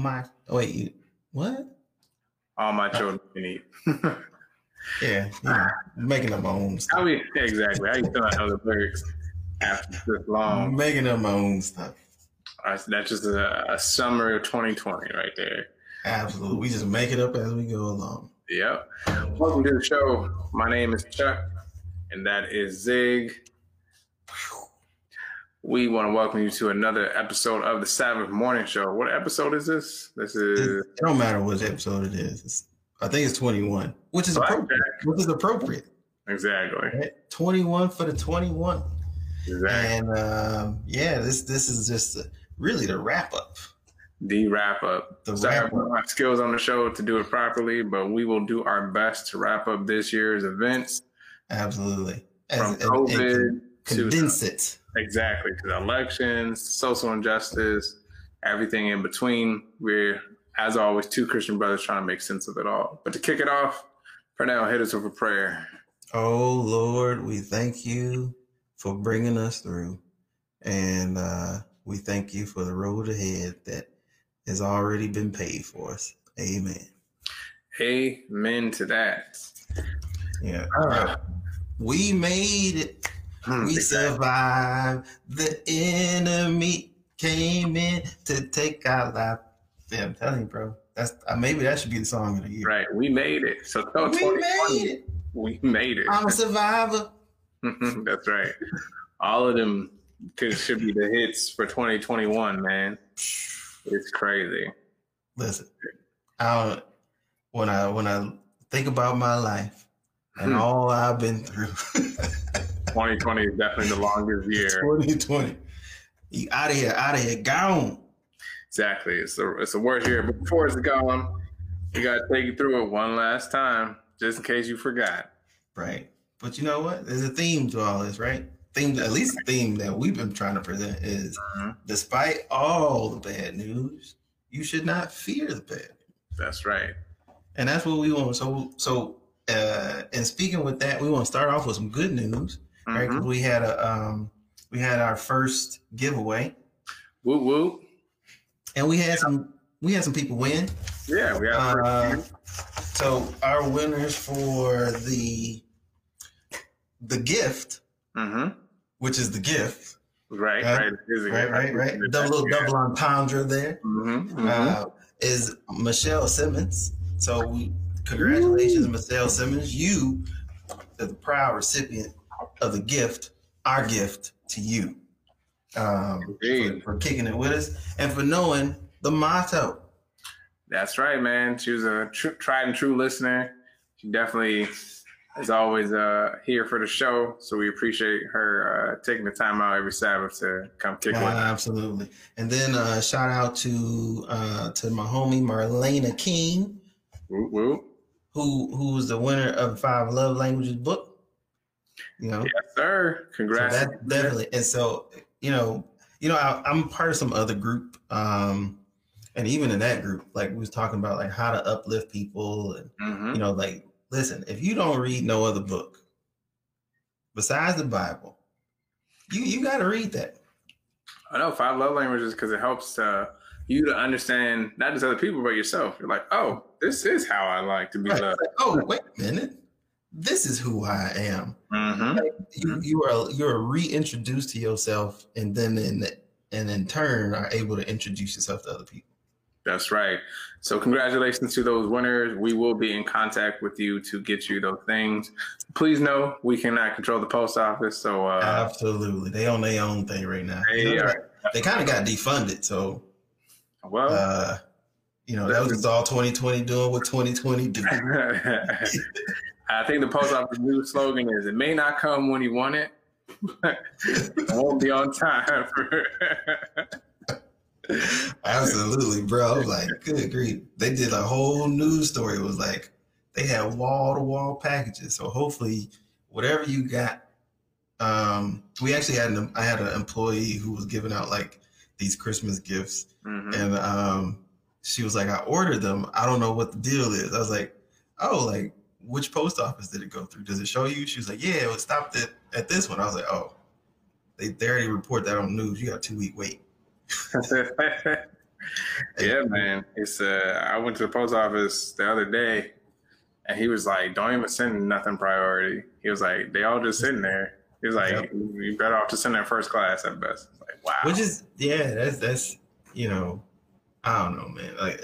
Oh my wait, you, what? All my children can eat. Yeah, yeah. making up my own How stuff. we exactly? How you feeling how the lyrics after this long? making up my own stuff. Uh, that's just a, a summer of 2020 right there. Absolutely. We just make it up as we go along. Yep. Welcome to the show. My name is Chuck, and that is Zig. We want to welcome you to another episode of the Sabbath Morning Show. What episode is this? This is it don't matter what episode it is. It's, I think it's 21, which is appropriate. Which is appropriate. Exactly. Right? 21 for the 21. Exactly. And um, yeah, this this is just uh really the wrap up. The wrap up. The Sorry, wrap don't skills on the show to do it properly, but we will do our best to wrap up this year's events Absolutely. As- from COVID to condense it. Exactly. To the elections, social injustice, everything in between. We're, as always, two Christian brothers trying to make sense of it all. But to kick it off, Pernell, hit us with a prayer. Oh Lord, we thank you for bringing us through, and uh, we thank you for the road ahead that has already been paid for us. Amen. Amen to that. Yeah. Right. We made it. Hmm, We exactly. survived. The enemy came in to take our life. Yeah, I'm telling you, bro. That's uh, maybe that should be the song of the year. Right. We made it. So We 2020, made it. We made it. I'm a survivor. That's right. All of them could, should be the hits for 2021, man. It's crazy. Listen, I when I when I think about my life and Hmm. all I've been through, 2020 is definitely the longest year. 2020, you out of here, out of here, gone. Exactly. It's the it's the worst year. But before it's gone, we gotta take you through it one last time, just in case you forgot. Right. But you know what? There's a theme to all this, right? Theme, at least the theme that we've been trying to present is Mhm. despite all the bad news, you should not fear the bad. That's right. And that's what we want. So, so, uh, and speaking with that, we want to start off with some good news, right? 'Cause Mhm. we had a, um, we had our first giveaway, Woo woo. and we had some, we had some people win. Yeah, we have. Uh, so our winners for the, the gift, mm-hmm. which is the gift, Right, uh, right, right, right, right. Double little double entendre there. Mhm, mhm. uh, is Michelle Simmons. So we, congratulations, Michelle Simmons. You are the proud recipient of the gift, our gift to you, um, for, for kicking it with us and for knowing the motto. That's right, man. She was a tr- tried and true listener. She definitely is always uh, here for the show. So we appreciate her uh, taking the time out every Sabbath to come kick Uh, with us. absolutely. And then uh, shout out to uh, to my homie Marlena King, Woo woo. who who was the winner of Five Love Languages book. You know, Yes, sir. So Congrats. that definitely. And so, you know, you know, I, I'm part of some other group, um, and even in that group, like we was talking about, like how to uplift people, and Mhm. you know, like listen, if you don't read no other book besides the Bible, you you got to read that. I know five love languages because it helps uh, you to understand not just other people but yourself. You're like, oh, this is how I like to be Right. loved. Like, oh, wait a minute, this is who I am. hmm You you are you're reintroduced to yourself, and then in and in turn are able to introduce yourself to other people. That's right. So congratulations to those winners. We will be in contact with you to get you those things. Please know we cannot control the post office, so uh, Absolutely, they on their own thing right now. they are they kind of got defunded. So, well. uh, you know, that was just all 2020 doing what 2020 do. I think the post office new slogan is "It may not come when you want it, but it won't be on time." Absolutely, bro. I was like, good grief. They did a whole news story. It was like they had wall to wall packages. So hopefully, whatever you got. Um, we actually had an I had an employee who was giving out like these Christmas gifts, Mhm. and um, she was like, I ordered them. I don't know what the deal is. I was like, oh, like which post office did it go through? Does it show you? She was like, yeah, it stopped at, at this one. I was like, oh, they, they already report that on news. You got a two week wait. yeah, man. It's uh, I went to the post office the other day, and he was like, "Don't even send nothing priority." He was like, "They all just sitting there." He was like, yep. "You better off to send that first class at best." Like, wow. Which is yeah, that's that's you know, I don't know, man. Like,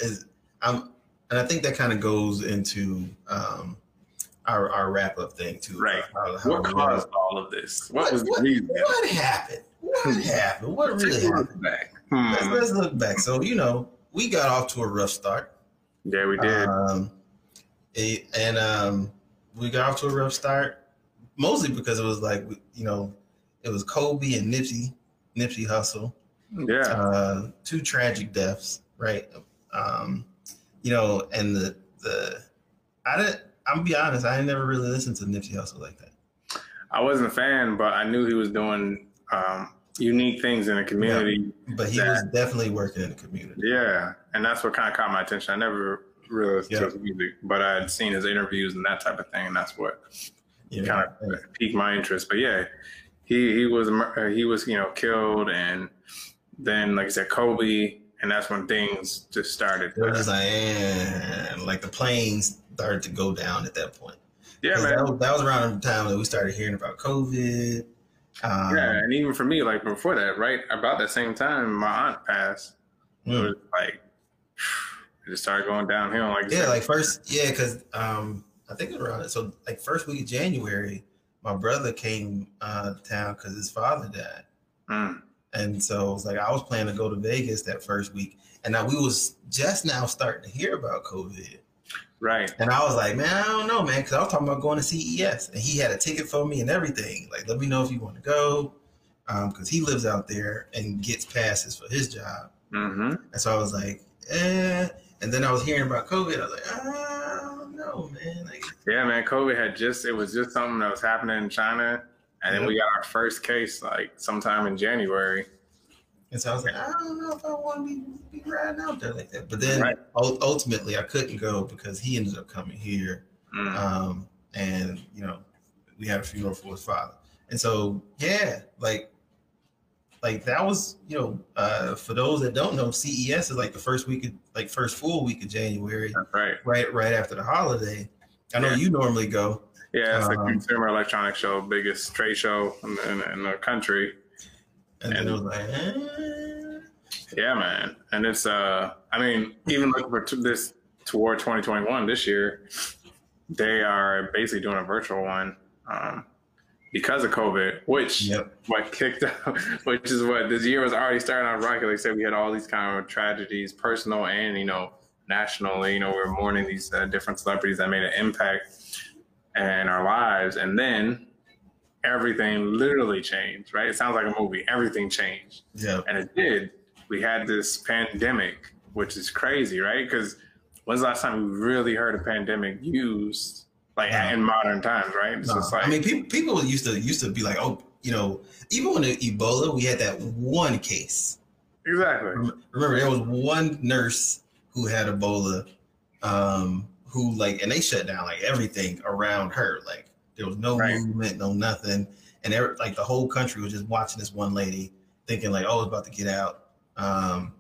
I'm, and I think that kind of goes into um our our wrap up thing too. Right. How, how what caused all of this? What, what was what, the reason? What happened? What happened? What really happened? Back. Hmm. Let's, let's, look back. So you know, we got off to a rough start. Yeah, we did. Um, and um, we got off to a rough start, mostly because it was like you know, it was Kobe and Nipsey, Nipsey Hussle. Yeah. Uh, two tragic deaths, right? Um, you know, and the the I didn't. I'm be honest, I never really listened to Nipsey Hussle like that. I wasn't a fan, but I knew he was doing um, unique things in the community. Yeah, but he that, was definitely working in the community. Yeah, and that's what kind of caught my attention. I never really listened to his music, but I had seen his interviews and that type of thing, and that's what yeah, kind of yeah. piqued my interest. But yeah, he he was he was you know killed, and then like I said, Kobe, and that's when things just started. It was like, and like the planes started to go down at that point. Yeah, man. That was, that was around the time that we started hearing about COVID um, yeah, and even for me, like before that, right about that same time, my aunt passed. Mm. It hmm. was like it just started going downhill. Like yeah, like first, yeah, because um, I think it was around it. So like first week of January, my brother came uh, to town because his father died, mm. and so it was like I was planning to go to Vegas that first week, and now we was just now starting to hear about COVID. Right. And I was like, man, I don't know, man, because I was talking about going to CES, and he had a ticket for me and everything. Like, let me know if you want to go, because um, he lives out there and gets passes for his job. Mm-hmm. And so I was like, eh. And then I was hearing about COVID. I was like, I don't know, man. Like, yeah, man, COVID had just it was just something that was happening in China, and then we got our first case like sometime in January. And so I was like, I don't know if I want to be, be riding out there like that. But then right. ultimately, I couldn't go because he ended up coming here. Mm. Um, and, you know, we had a funeral for his father. And so, yeah, like, like that was, you know, uh, for those that don't know, CES is like the first week of, like first full week of January. right. Right, right after the holiday. I know yeah. you normally go. Yeah, it's um, the Consumer Electronics Show, biggest trade show in, in, in the country. And, and then it was like, eh. yeah, man. And it's, uh, I mean, even looking for this toward 2021 this year, they are basically doing a virtual one um, because of COVID, which yep. what kicked up, which is what this year was already starting out rocky. Like I said, we had all these kind of tragedies, personal and you know nationally. You know, we're mourning these uh, different celebrities that made an impact in our lives, and then everything literally changed, right? It sounds like a movie. Everything changed. Yeah. And it did. We had this pandemic, which is crazy, right? Because when's the last time we really heard a pandemic used like yeah. in modern times, right? No. Like, I mean, people people used to used to be like, oh, you know, even when the Ebola, we had that one case. Exactly. Remember, there was one nurse who had Ebola, um, who like, and they shut down like everything around her, like there was no right. movement, no nothing, and every, like the whole country was just watching this one lady, thinking like, "Oh, it's about to get out." Um,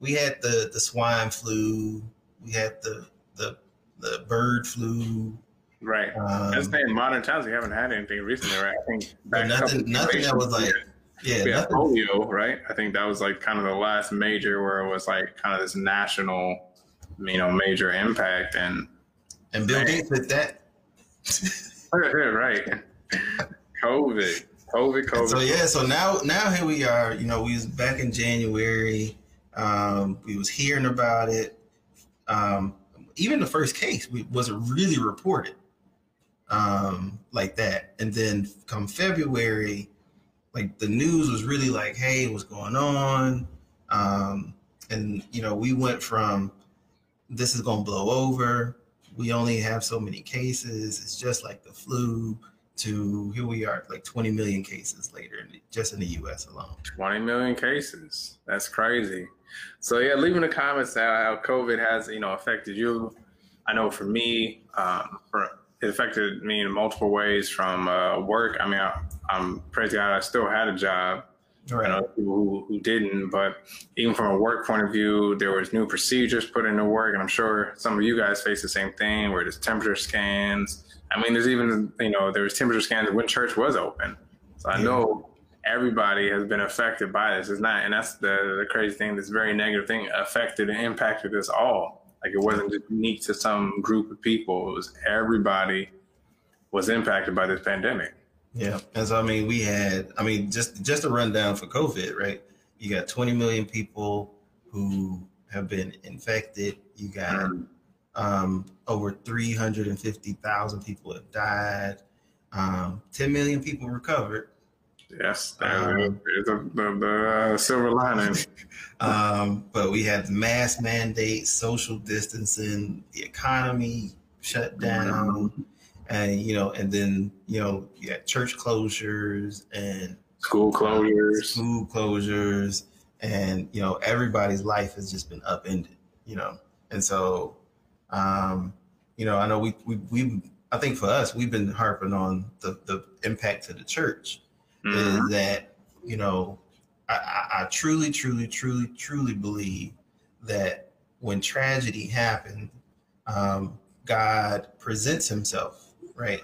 we had the the swine flu, we had the the the bird flu. Right. Um, I say in modern times we haven't had anything recently, right? I think nothing, nothing that was like. Yeah, we had polio, right? I think that was like kind of the last major where it was like kind of this national, you know, major impact, and and Bill Gates did that. right. COVID. COVID, COVID. So yeah, so now now here we are. You know, we was back in January. Um, we was hearing about it. Um, even the first case we, wasn't really reported um, like that. And then come February, like the news was really like, "Hey, what's going on?" Um, and you know, we went from this is gonna blow over we only have so many cases. It's just like the flu. To here we are, like 20 million cases later, just in the U.S. alone. 20 million cases. That's crazy. So yeah, leave in the comments how COVID has you know affected you. I know for me, um, for, it affected me in multiple ways. From uh, work, I mean, I, am praise God, I still had a job, Right. I know people who, who didn't, but even from a work point of view, there was new procedures put into work, and I'm sure some of you guys face the same thing where there's temperature scans. I mean, there's even you know there was temperature scans when church was open. So I know everybody has been affected by this. It's not, and that's the the crazy thing. This very negative thing affected and impacted us all. Like it wasn't just unique to some group of people. It was everybody was impacted by this pandemic. Yeah, and so I mean, we had, I mean, just just a rundown for COVID, right? You got 20 million people who have been infected. You got mm-hmm. um, over 350,000 people have died. Um, 10 million people recovered. Yes, um, the, the, the uh, silver lining. um, but we had mass mandates, social distancing, the economy shut down. And you know, and then you know, you had church closures and school closures, school closures, and you know, everybody's life has just been upended, you know, and so, um, you know, I know we we we I think for us, we've been harping on the the impact to the church mm-hmm. is that you know, I, I, I truly, truly, truly, truly believe that when tragedy happened, um, God presents Himself right?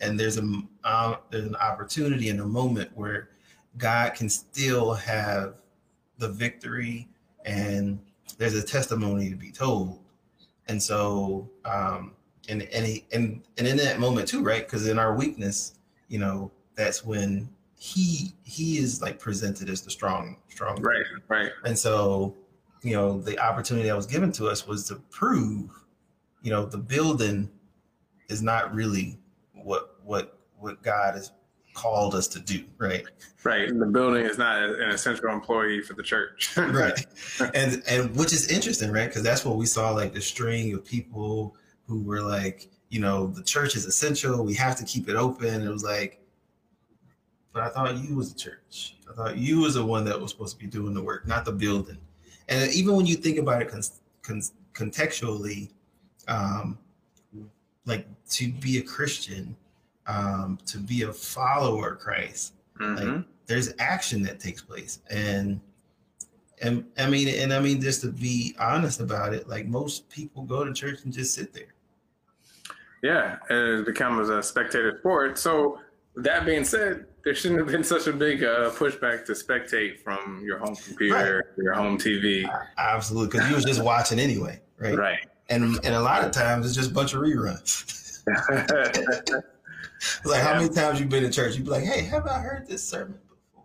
And there's a uh, there's an opportunity in a moment where God can still have the victory, and there's a testimony to be told. And so, um, and and he, and and in that moment too, right? Because in our weakness, you know, that's when he he is like presented as the strong strong right right and so you know the opportunity that was given to us was to prove you know the building is not really what what what God has called us to do, right? Right. The building is not an essential employee for the church. right. And and which is interesting, right? Because that's what we saw like the string of people who were like, you know, the church is essential. We have to keep it open. It was like, but I thought you was the church. I thought you was the one that was supposed to be doing the work, not the building. And even when you think about it con- con- contextually, um, like to be a Christian, um, to be a follower of Christ, mm-hmm. like there's action that takes place. And and I mean, and I mean, just to be honest about it, like most people go to church and just sit there. Yeah, and it becomes a spectator sport. So that being said, there shouldn't have been such a big uh, pushback to spectate from your home computer, right. your home TV. Absolutely, because you was just watching anyway, right? Right and and a lot of times it's just a bunch of reruns. like how many times you've been in church? you'd be like, "Hey, have I heard this sermon before?"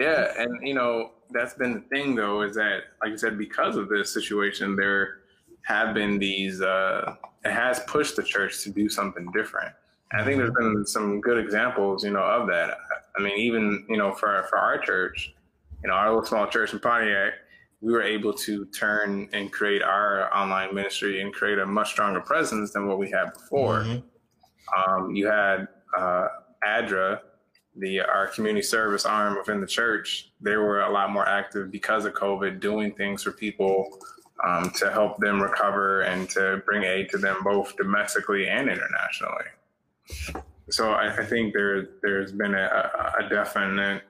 Yeah, and you know that's been the thing though is that, like you said, because of this situation, there have been these. Uh, it has pushed the church to do something different. And I think there's mm-hmm. been some good examples, you know, of that. I mean, even you know, for for our church, you know, our little small church in Pontiac, we were able to turn and create our online ministry and create a much stronger presence than what we had before. Mm-hmm. Um, you had uh, ADRA, the our community service arm within the church. They were a lot more active because of COVID, doing things for people um, to help them recover and to bring aid to them both domestically and internationally. So I, I think there there's been a, a definite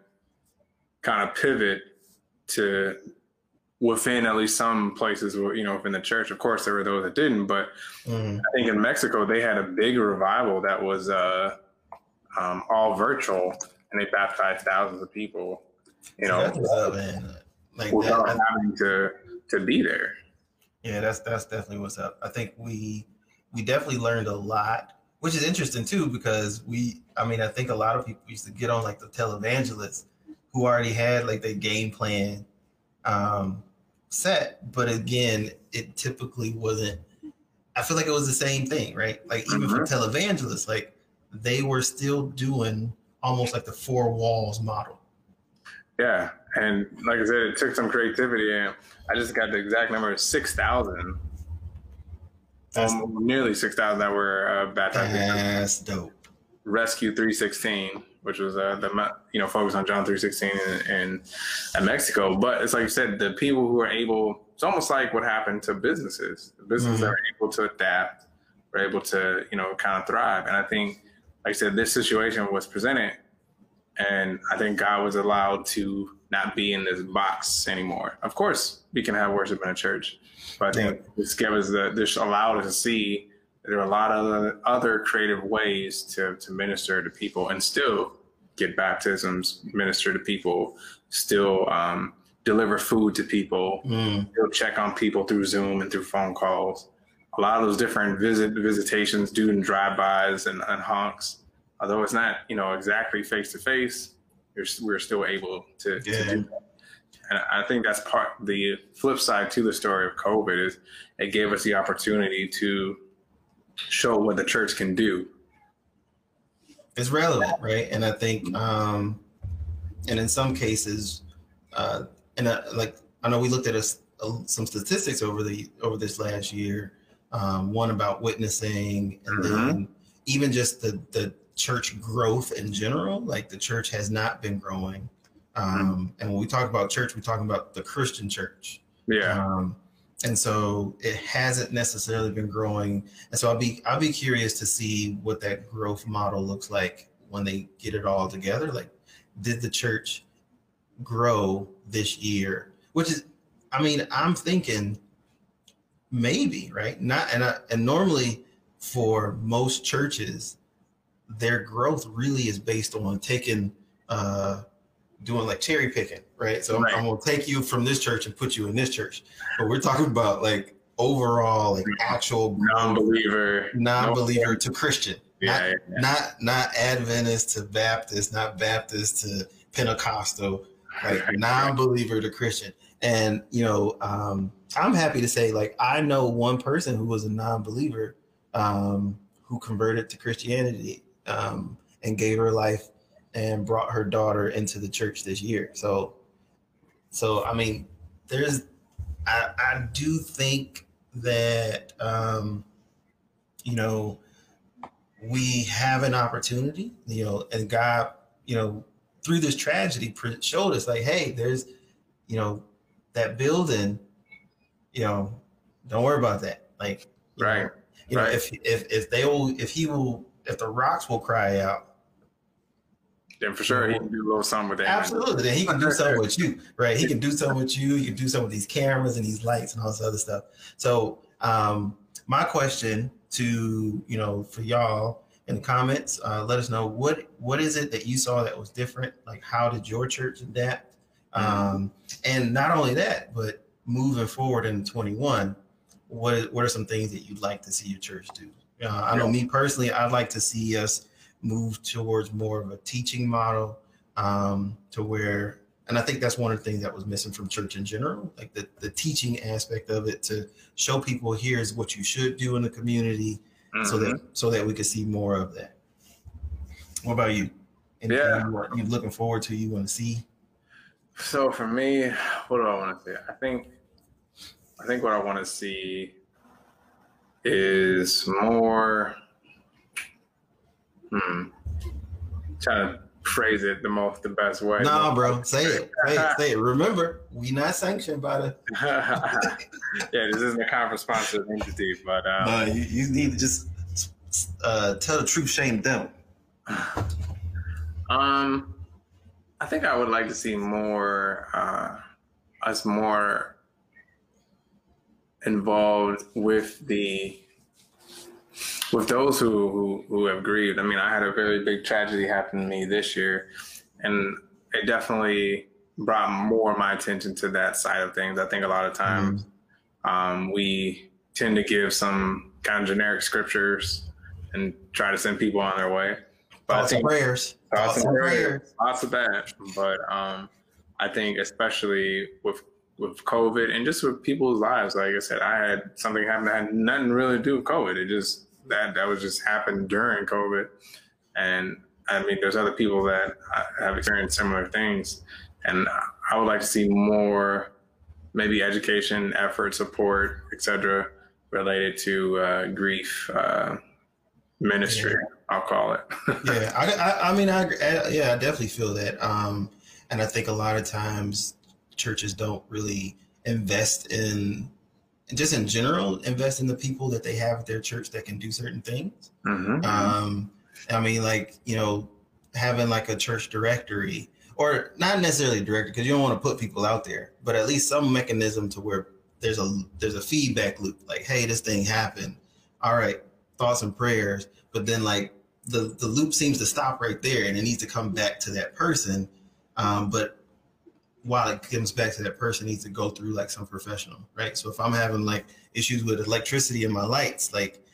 kind of pivot to within at least some places, you know, within the church. Of course, there were those that didn't, but mm. I think in Mexico they had a big revival that was uh, um, all virtual, and they baptized thousands of people. You know, that's up, man. Like without that, having to to be there. Yeah, that's that's definitely what's up. I think we we definitely learned a lot, which is interesting too, because we, I mean, I think a lot of people used to get on like the televangelists who already had like their game plan um, set, but again, it typically wasn't. I feel like it was the same thing, right? Like even mm-hmm. for televangelists, like they were still doing almost like the four walls model. Yeah, and like I said, it took some creativity, and I just got the exact number: six thousand. Um, nearly six thousand that were uh, baptized. That's dope. Rescue three sixteen which was uh, the you know focus on John three sixteen and, in Mexico. But it's like you said, the people who are able. It's almost like what happened to businesses. The businesses mm-hmm. are able to adapt, are able to you know kind of thrive. And I think, like I said, this situation was presented And I think God was allowed to not be in this box anymore. Of course, we can have worship in a church, but I think this gave us the, this allowed us to see there are a lot of other, creative ways to, to minister to people and still get baptisms, minister to people, still um, deliver food to people, mm. still check on people through Zoom and through phone calls. A lot of those different visit visitations, doing drive-bys and, and honks although it's not you know exactly face to face, we're still able to, yeah. to, do that. And I think that's part the flip side to the story of COVID is it gave us the opportunity to show what the church can do. It's relevant, right? And I think, um, and in some cases, uh, and uh, like I know we looked at a, a, some statistics over the over this last year. Um, one about witnessing, and mm-hmm. then even just the the church growth in general. Like the church has not been growing. Um, and when we talk about church, we're talking about the Christian church. Yeah. Um, and so it hasn't necessarily been growing. And so I'll be I'll be curious to see what that growth model looks like when they get it all together. Like, did the church grow this year? Which is, I mean, I'm thinking maybe right. Not and I, and normally for most churches, their growth really is based on taking uh doing like cherry picking, right? So right. I'm, I'm, gonna take you from this church and put you in this church. But we're talking about like overall, like actual non-believer, non-believer no. to Christian. Yeah not, yeah, yeah. not not Adventist to Baptist, not Baptist to Pentecostal, like right. non-believer to Christian. And you know, um, I'm happy to say, like, I know one person who was a non-believer um, who converted to Christianity um, and gave her life and brought her daughter into the church this year. So, so I mean, there's, I, I do think that, um, you know, we have an opportunity, you know, and God, you know, through this tragedy showed us like, hey, there's, you know, that building, you know, don't worry about that. Like, right. Know, you right. know, if if if they will, if he will if the rocks will cry out, then for sure he can do a little something with that. Absolutely, then he can do something with you, right? He can do something with you. He can do something with these cameras and these lights and all this other stuff. So, um, my question to you know for y'all in the comments, uh, let us know what what is it that you saw that was different. Like, how did your church adapt? Um, and not only that, but moving forward in 21, what what are some things that you'd like to see your church do? Uh, I know me personally, I'd like to see us move towards more of a teaching model um, to where, and I think that's one of the things that was missing from church in general, like the, the teaching aspect of it to show people here's what you should do in the community mm-hmm. so that mm-hmm. so that we could see more of that. What about you? Anything yeah. you are you looking forward to, you want to see? So for me, what do I want to say? I think I think what I want to see is more. Hmm. Trying to phrase it the most, the best way. No, nah, bro, say it, say it, say it. Remember, we not sanctioned by the. yeah, this isn't a conference sponsored entity, but um, no, you, you need to just uh, tell the truth, shame them. Um, I think I would like to see more uh, us more involved with the with those who, who who have grieved. I mean, I had a very big tragedy happen to me this year, and it definitely brought more my attention to that side of things. I think a lot of times mm-hmm. um, we tend to give some kind of generic scriptures and try to send people on their way. But thoughts and prayers. Thoughts, thoughts and prayers. prayers. Lots of that. But um, I think especially with with COVID and just with people's lives. Like I said, I had something happen that had nothing really to do with COVID. It just that that was just happened during COVID, and I mean, there's other people that have experienced similar things, and I would like to see more, maybe education, effort, support, etc., related to uh, grief uh, ministry. Yeah. I'll call it. yeah, I, I, I mean, I, I, yeah, I definitely feel that, um, and I think a lot of times churches don't really invest in just in general invest in the people that they have at their church that can do certain things mm-hmm. um i mean like you know having like a church directory or not necessarily a director because you don't want to put people out there, but at least some mechanism to where there's a there's a feedback loop. Like, hey, this thing happened. All right, thoughts and prayers. But then like the the loop seems to stop right there, and it needs to come back to that person. Um, but while it comes back to that person, needs to go through like some professional, right? So if I'm having like issues with electricity in my lights, like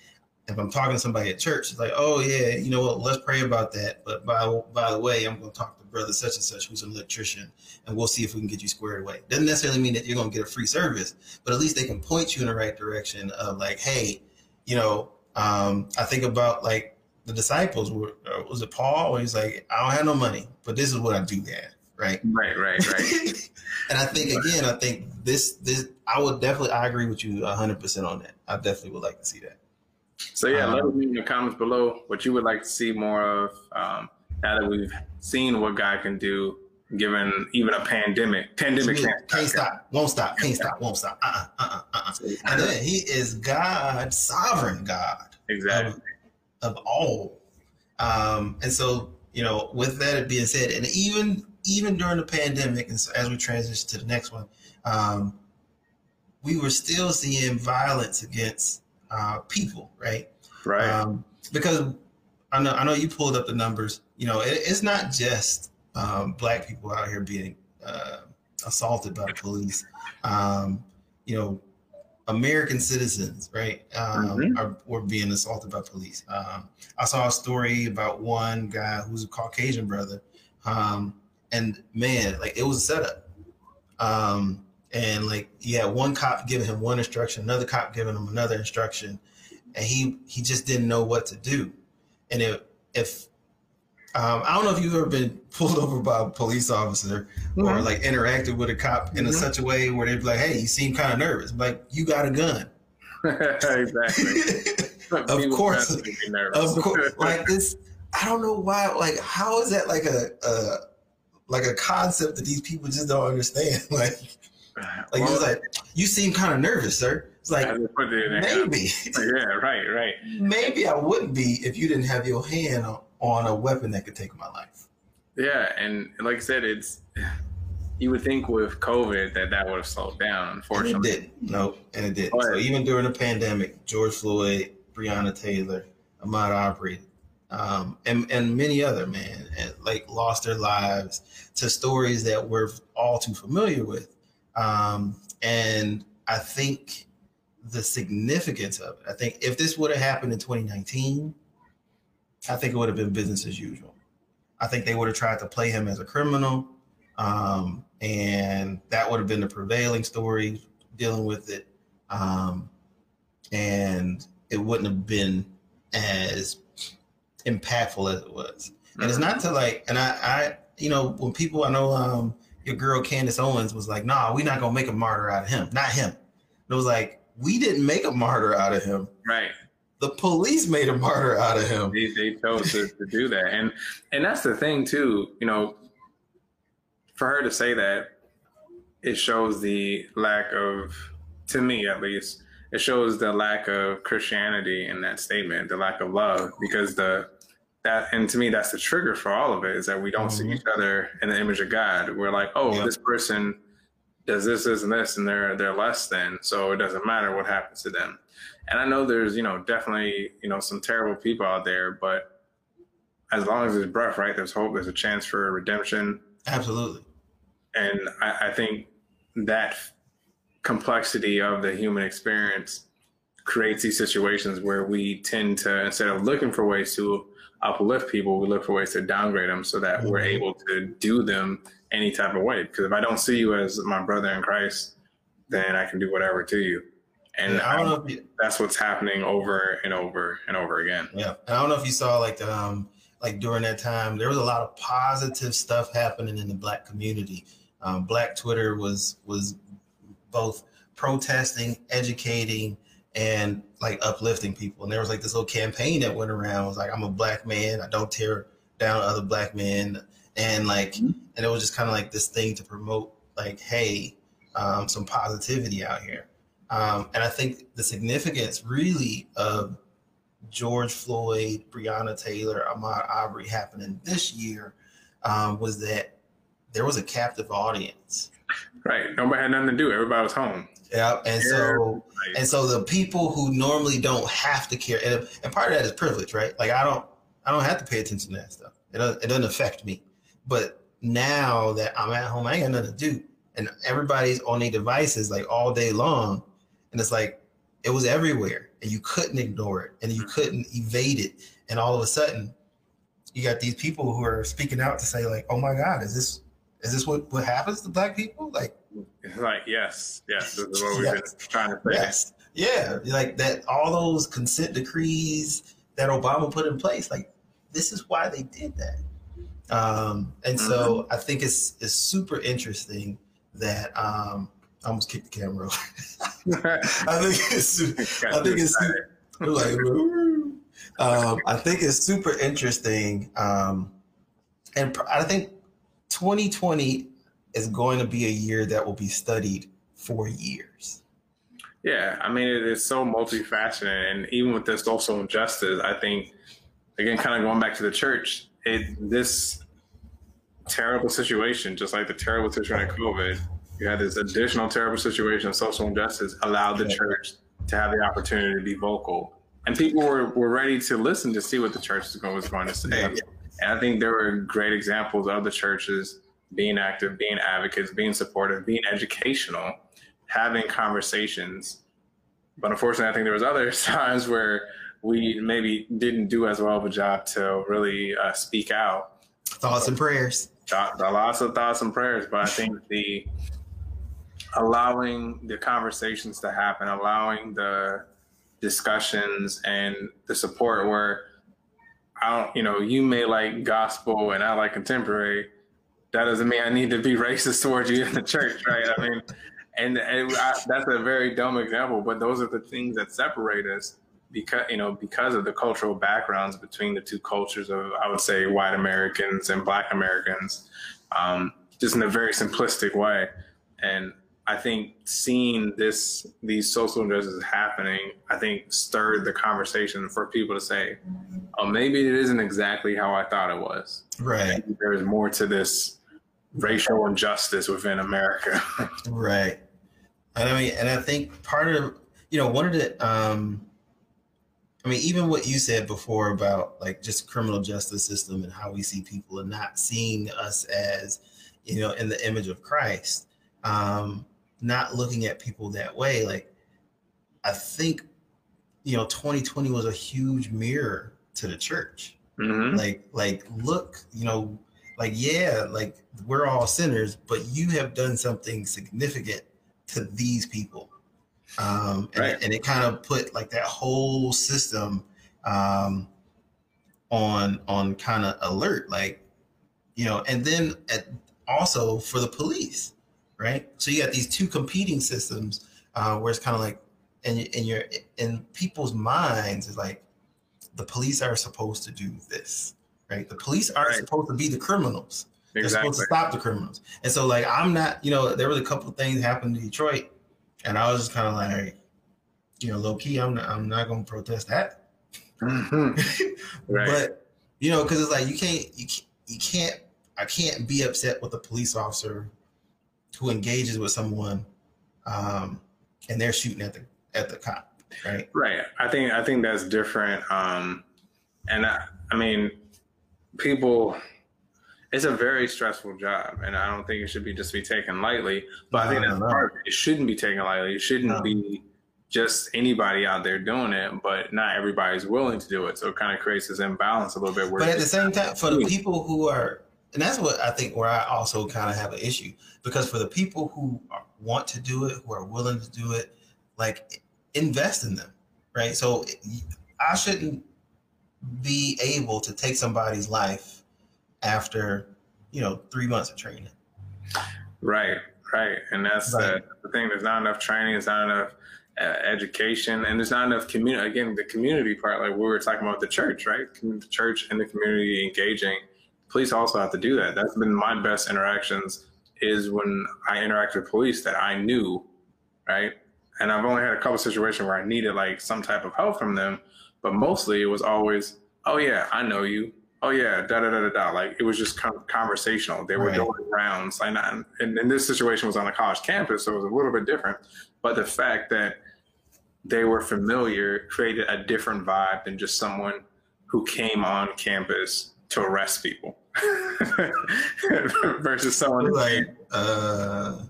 if I'm talking to somebody at church, it's like, oh yeah, you know what? Let's pray about that. But by by the way, I'm going to talk to brother such and such who's an electrician, and we'll see if we can get you squared away. Doesn't necessarily mean that you're going to get a free service, but at least they can point you in the right direction of like, hey, you know, um, I think about like the disciples. Were, uh, was it Paul? Where he's like, I don't have no money, but this is what I do have. Right. Right. Right. Right. and I think again, I think this this I would definitely I agree with you hundred percent on that. I definitely would like to see that. So yeah, um, let us know in the comments below what you would like to see more of. Um, now that we've seen what God can do, given even a pandemic, pandemic can't, can't stop, won't stop, can't stop, won't stop. Uh uh uh uh. uh. And then He is God, sovereign God, exactly of, of all. Um, and so you know, with that being said, and even even during the pandemic, and so as we transition to the next one, um, we were still seeing violence against uh, people, right? Right. Um, because I know I know you pulled up the numbers. You know, it, it's not just um, black people out here being uh, assaulted by police. Um, you know, American citizens, right, um, mm-hmm. are were being assaulted by police. Um, I saw a story about one guy who's a Caucasian brother, um, and man, like it was a setup. Um, and like he had one cop giving him one instruction, another cop giving him another instruction, and he he just didn't know what to do. And if if um, I don't know if you've ever been pulled over by a police officer mm-hmm. or like interacted with a cop in mm-hmm. a, such a way where they'd be like, "Hey, you seem kind of nervous." Like, you got a gun. exactly. of course. Of course. Like this. I don't know why. Like, how is that like a, a like a concept that these people just don't understand? Like, like well, like, you seem kind of nervous, sir. It's like maybe. yeah, right, right. Maybe I wouldn't be if you didn't have your hand on, on a weapon that could take my life. Yeah, and like I said, it's you would think with COVID that that would have slowed down. Unfortunately, and it didn't. No, and it didn't. So even during the pandemic, George Floyd, Breonna Taylor, Ahmaud Arbery, um, and and many other man, like lost their lives to stories that we're all too familiar with. Um, and I think the significance of it. I think if this would have happened in 2019, I think it would have been business as usual. I think they would have tried to play him as a criminal, um, and that would have been the prevailing story dealing with it, um, and it wouldn't have been as impactful as it was. And it's not to like, and I, I, you know, when people I know, um, your girl Candace Owens was like, "Nah, we're not gonna make a martyr out of him. Not him." It was like, we didn't make a martyr out of him. Right. The police made a martyr out of him. They, they chose to, to do that, and and that's the thing too. You know, for her to say that, it shows the lack of, to me at least, it shows the lack of Christianity in that statement, the lack of love, because the that and to me that's the trigger for all of it is that we don't mm-hmm. see each other in the image of God. We're like, oh, yep. this person does this, this, and this, and they're they're less than, so it doesn't matter what happens to them. And I know there's you know definitely you know some terrible people out there, but as long as there's breath, right, there's hope. There's a chance for redemption. Absolutely. And I, I think that complexity of the human experience creates these situations where we tend to instead of looking for ways to uplift people, we look for ways to downgrade them so that mm-hmm. we're able to do them any type of way. Because if I don't see you as my brother in Christ, then I can do whatever to you. And yeah, I don't I, know you, that's what's happening over and over and over again. Yeah. And I don't know if you saw like um like during that time, there was a lot of positive stuff happening in the black community. Um, black Twitter was was both protesting, educating, and like uplifting people. And there was like this little campaign that went around. It was like, I'm a black man. I don't tear down other black men. And like, mm-hmm. and it was just kind of like this thing to promote like, hey, um, some positivity out here. Um, and I think the significance really of George Floyd, Breonna Taylor, Ahmaud Arbery happening this year um, was that there was a captive audience. Right. Nobody had nothing to do. Everybody was home. Yeah. And so and so the people who normally don't have to care, and, and part of that is privilege, right? Like I don't I don't have to pay attention to that stuff. It doesn't, it doesn't affect me. But now that I'm at home, I ain't got nothing to do. And everybody's on their devices like all day long. And it's like it was everywhere and you couldn't ignore it and you mm-hmm. couldn't evade it. And all of a sudden, you got these people who are speaking out to say, like, oh my God, is this is this what, what happens to black people? Like like, yes, yes, this is what we've yes, been trying to say. Yes. Yeah. Like that all those consent decrees that Obama put in place, like this is why they did that. Um, and mm-hmm. so I think it's it's super interesting that um, I almost kicked the camera. I think it's I think it's like um, I think it's super interesting, um, and I think 2020 is going to be a year that will be studied for years. Yeah, I mean it is so multifaceted, and even with this social injustice, I think again, kind of going back to the church, it this terrible situation, just like the terrible situation of COVID, you had this additional terrible situation of social injustice allowed the church to have the opportunity to be vocal. And people were, were ready to listen to see what the church was going, to say. And I think there were great examples of the churches being active, being advocates, being supportive, being educational, having conversations. But unfortunately, I think there was other times where we maybe didn't do as well of a job to really uh, speak out. Thoughts and prayers. Lots of thoughts and prayers, but I think the allowing the conversations to happen, allowing the discussions and the support where I don't, you know, you may like gospel and I like contemporary. That doesn't mean I need to be racist towards you in the church, right? I mean, and, and I, that's a very dumb example, but those are the things that separate us because you know because of the cultural backgrounds between the two cultures of I would say white Americans and Black Americans, um, just in a very simplistic way. And I think seeing this these social injustices happening, I think stirred the conversation for people to say, "Oh, maybe it isn't exactly how I thought it was." Right. There's more to this racial injustice within America. right. And I mean, and I think part of you know one of the um, I mean, even what you said before about like just criminal justice system and how we see people and not seeing us as, you know, in the image of Christ, um, not looking at people that way. Like, I think, you know, 2020 was a huge mirror to the church. Mm-hmm. Like, like, look, you know, like, yeah, like we're all sinners, but you have done something significant to these people um, and, right. it, and, it, kind of put like that whole system um, on on kind of alert, like you know, and then at, also for the police, right? So you got these two competing systems uh, where it's kind of like, and in your in people's minds is like the police are supposed to do this, right? The police aren't right. supposed to be the criminals. Exactly. They're supposed to stop the criminals. And so, like, I'm not, you know, there was a couple things happened in Detroit and I was just kind of like, you know, low key, I'm not, I'm not going to protest that. Mm-hmm. right. But you know, because it's like you can't, you can't, you can't, I can't be upset with a police officer who engages with someone, um, and they're shooting at the at the cop, right? Right. I think I think that's different. Um, and I, I mean, people it's a very stressful job, and I don't think it should be just be taken lightly. But no, I think that's no. part. It. it shouldn't be taken lightly. It shouldn't be just anybody out there doing it, but not everybody's willing to do it. So it kind of creates this imbalance a little bit. but at the same time, for the people who are, and that's what I think where I also kind of have an issue because for the people who want to do it, who are willing to do it, like invest in them, right? So I shouldn't be able to take somebody's life after you know three months of training. Right, right, and that's right. Uh, the thing. There's not enough training. There's not enough uh, education, and there's not enough community. Again, the community part, like we were talking about the church, right? The church and the community engaging. Police also have to do that. That's been my best interactions. Is when I interact with police that I knew, right? And I've only had a couple situations where I needed like some type of help from them, but mostly it was always, "Oh yeah, I know you. Oh yeah, da da da da da." Like it was just kind of conversational. They were Right. doing rounds, not, and, and this situation was on a college campus, so it was a little bit different. But the fact that they were familiar created a different vibe than just someone who came on campus to arrest people versus someone Like, uh,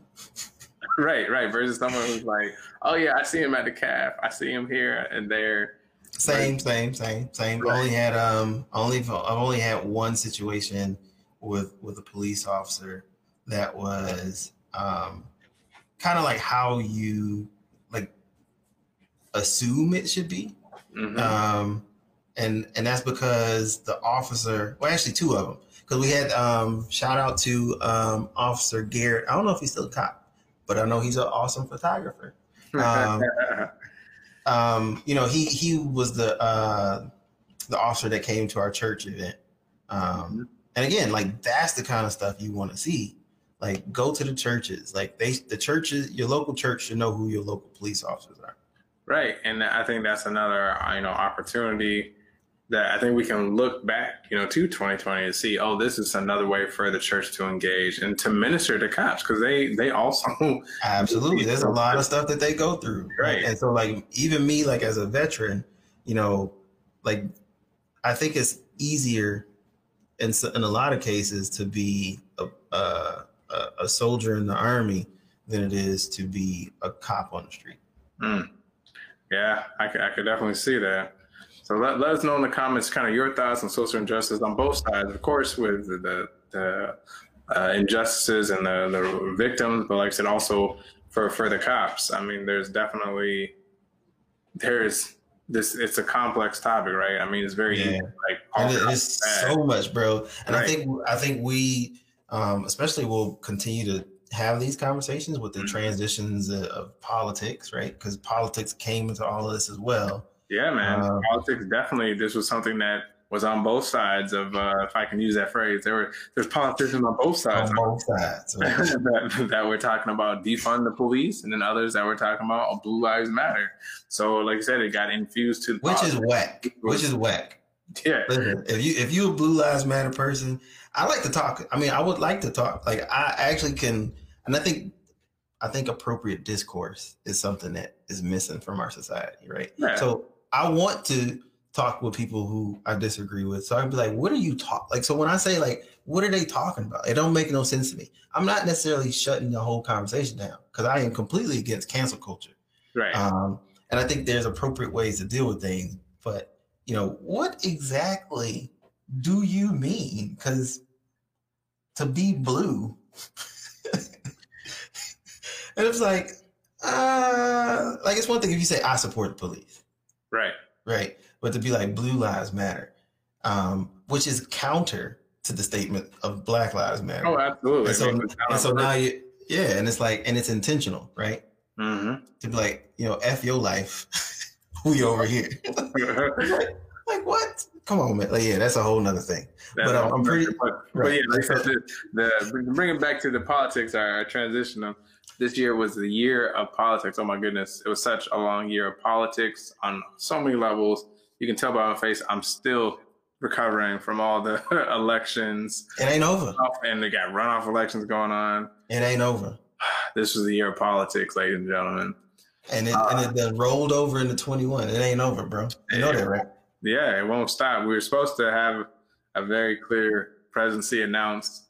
right right versus someone who's like oh yeah i see him at the calf i see him here and there same, same, same, same. Right. Only had um, only I've only had one situation with with a police officer that was um, kind of like how you like assume it should be. Mhm. um, and and that's because the officer, well, actually two of them, because we had um, shout out to um, Officer Garrett. I don't know if he's still a cop, but I know he's an awesome photographer. um, Um, you know, he he was the uh, the officer that came to our church event. Um, and again, like that's the kind of stuff you want to see. Like, go to the churches. Like they, the churches, your local church should know who your local police officers are. Right, and I think that's another you know opportunity that I think we can look back you know to 2020 and see oh this is another way for the church to engage and to minister to cops because they they also Absolutely. There's a lot of stuff that they go through. Right. And so like even me like as a veteran, you know, like I think it's easier in in a lot of cases to be a a, a- a soldier in the army than it is to be a cop on the street. Mm. Yeah, I could, I could definitely see that. So let, let us know in the comments kind of your thoughts on social injustice on both sides, of course, with the, the, uh, injustices and the, the victims, but like I said, also for, for the cops. I mean, there's definitely, there's this, it's a complex topic, right? I mean, it's very Yeah. easy, like, it- it's bad. so much, bro. And I think I think we um especially will continue to have these conversations with the Mhm. transitions of, of politics, right? Because politics came into all of this as well. Yeah, man. Um, Politics definitely. This was something that was on both sides of, uh, if I can use that phrase. There were there's politicians on both sides on both sides. right? that, that were talking about defund the police, and then others that were talking about oh, Blue Lives Matter. So, like I said, it got infused to the Which is politics. whack. Which is whack. yeah, Listen, if you if you a Blue Lives Matter person, I like to talk. I mean, I would like to talk. Like I actually can, and I think I think appropriate discourse is something that is missing from our society, right? Yeah. So I want to talk with people who I disagree with. So I'd be like, what are you talking? like? So when I say like, what are they talking about? It don't make no sense to me. I'm not necessarily shutting the whole conversation down because I am completely against cancel culture. right. Um, and I think there's appropriate ways to deal with things. But you know, what exactly do you mean? Because to be blue, and it's like, uh, like it's one thing if you say I support the police, right. right? But to be like Blue Lives Matter, um, which is counter to the statement of Black Lives Matter. Oh, absolutely. and so, I mean, it's and so now you, yeah, and it's like, and it's intentional, right? Mm-hmm. To be like, you know, f your life, we over here. like, like what? Come on, man. Like, yeah, that's a whole nother thing. That's But, um. I'm pretty- But, but yeah, like I said, the, the bring it back to the politics, our, our transition of this year was the year of politics. Oh my goodness, it was such a long year of politics on so many levels. You can tell by my face, I'm still recovering from all the elections, It ain't over. and they got runoff elections going on. It ain't over. This was the year of politics, ladies and gentlemen. And it Uh, and it done rolled over into 21. It ain't over, bro. You know that, right? Yeah, it won't stop. We were supposed to have a very clear presidency announced.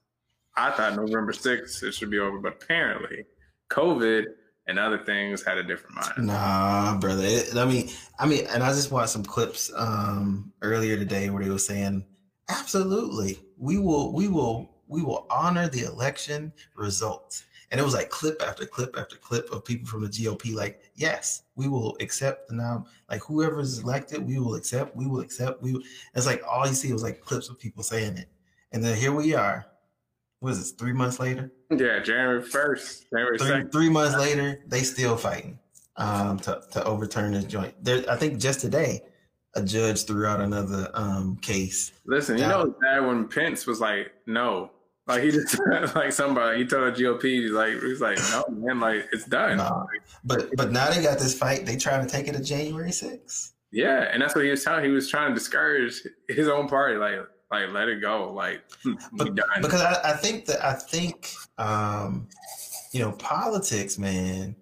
I thought November 6th it should be over, but apparently COVID and other things had a different mind. Nah, brother. It, I mean, I mean, and I just watched some clips um earlier today where they were saying, absolutely, we will, we will, we will honor the election results. And it was like clip after clip after clip of people from the GOP, like, yes, we will accept the nom, like whoever's elected, we will accept, we will accept, we will. It's like all you see was like clips of people saying it. And then here we are. What is this, three months later? Yeah, January 1st, January three, 2nd. three months later, they still fighting um, to, to overturn this joint. There, I think just today, a judge threw out another um, case. Listen, you know, that when Pence was like, no. Like he just like somebody he told the GOP he's like he's like no man like it's done. Nah. But but now they got this fight. They trying to take it to January 6th. Yeah, and that's what he was telling. He was trying to discourage his own party, like like let it go, like but, because I, I, think that I think um, you know politics, man,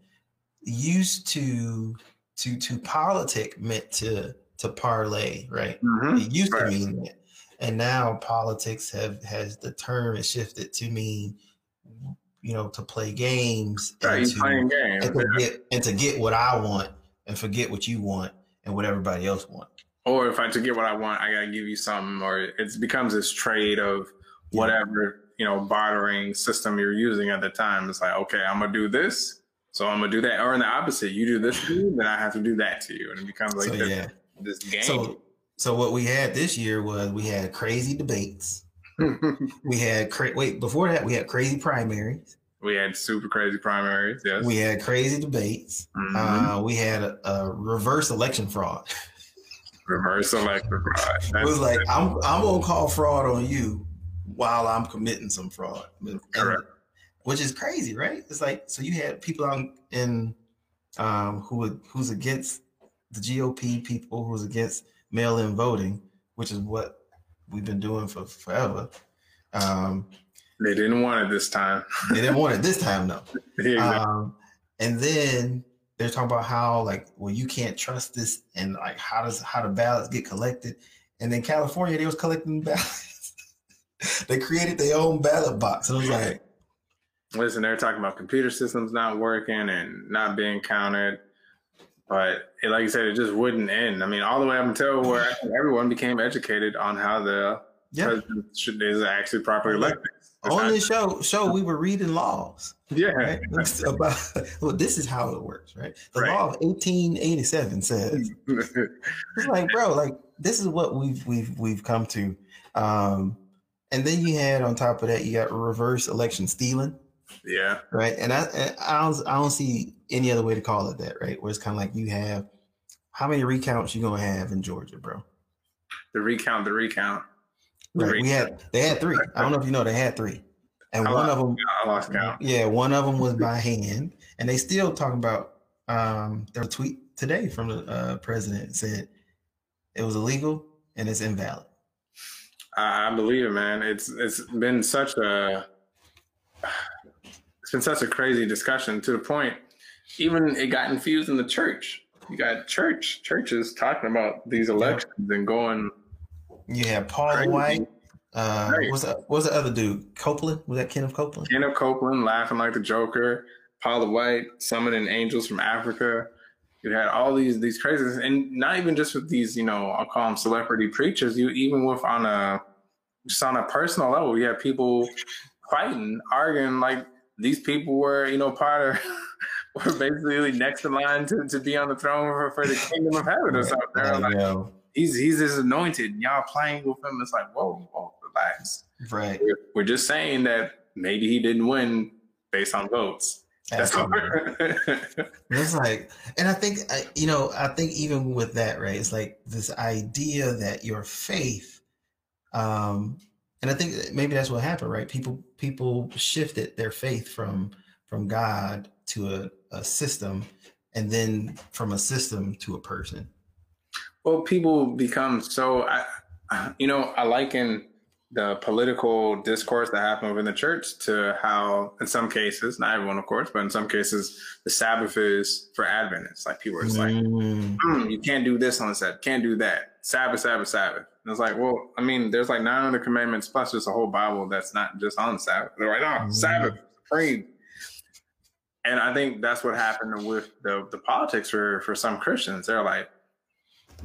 used to to to politic meant to to parlay, right? Mm-hmm. It used right. to mean that, and now politics have has the term has shifted to mean you know to play games, right, and, to, playing games. And, to get, and to get what I want and forget what you want and what everybody else want. Or if I to get what I want, I gotta give you something, or it becomes this trade of whatever you know bartering system you're using at the time. It's like, okay, I'm gonna do this, so I'm gonna do that, or in the opposite, you do this to me, then I have to do that to you, and it becomes like so, this, yeah. this game. So, so what we had this year was we had crazy debates. we had cra- wait before that we had crazy primaries. We had super crazy primaries. Yes. We had crazy debates. Mm-hmm. Uh, we had a, a, reverse election fraud. Reverse election fraud. That's, it was like I'm I'm gonna call fraud on you while I'm committing some fraud. Correct. which is crazy, right? It's like so you had people on in um, who would who's against the GOP, people who's against mail-in voting, which is what we've been doing for forever. Um, they didn't want it this time. they didn't want it this time, though. Yeah, um, and then they're talking about how like, well, you can't trust this, and like, how does how the ballots get collected? And then California, they was collecting ballots. they created their own ballot box, and I was like, listen, they're talking about computer systems not working and not being counted. But it, like you said, it just wouldn't end. I mean, all the way up until where everyone became educated on how the yeah. president should is actually properly elected on this show show we were reading laws yeah. right? about well this is how it works right? The right. law of 1887 says it's like bro like this is what we've we've we've come to um and then you had on top of that you got reverse election stealing yeah. right? And i i don't i don't see any other way to call it that right? Where it's kind of like you have how many recounts you gonna have in georgia bro? The recount the recount Right. We had they had three. I don't know if you know they had three, and I one of them. I lost count. Yeah, one of them was by hand, and they still talking about. Um, a tweet today from the uh, president said it was illegal and it's invalid. I believe it, man. It's it's been such a it's been such a crazy discussion to the point even it got infused in the church. You got church churches talking about these elections yeah. and going yeah, Paul Crazy. White. Uh, what's the, what's the other dude? Copeland? Was that Kenneth Copeland? Kenneth Copeland laughing like the Joker. Paula White summoning angels from Africa. You had all these these crazies, and not even just with these, you know, I'll call them celebrity preachers. You even with on a just on a personal level, you have people fighting, arguing like these people were, you know, part of were basically next in line to, to be on the throne for, for the kingdom of heaven or something. Like, he's he's his anointed. And y'all playing with him. It's like, whoa, whoa, relax. Right. We're, we're just saying that maybe he didn't win based on votes. That's it's like, and I think you know, I think even with that, right? It's like this idea that your faith, um, and I think maybe that's what happened, right? People people shifted their faith from from God to a, a system, and then from a system to a person. Well, people become so, I, you know, I liken the political discourse that happened within the church to how, in some cases, not everyone, of course, but in some cases, the Sabbath is for Adventists. Like people are just like, mm. mm, you can't do this on the Sabbath, can't do that. Sabbath, Sabbath, Sabbath. And it's like, well, I mean, there's like nine other commandments plus just a whole Bible that's not just on the Sabbath. They're like, oh, mm. Sabbath, supreme. And I think that's what happened with the, the politics for, for some Christians. They're like,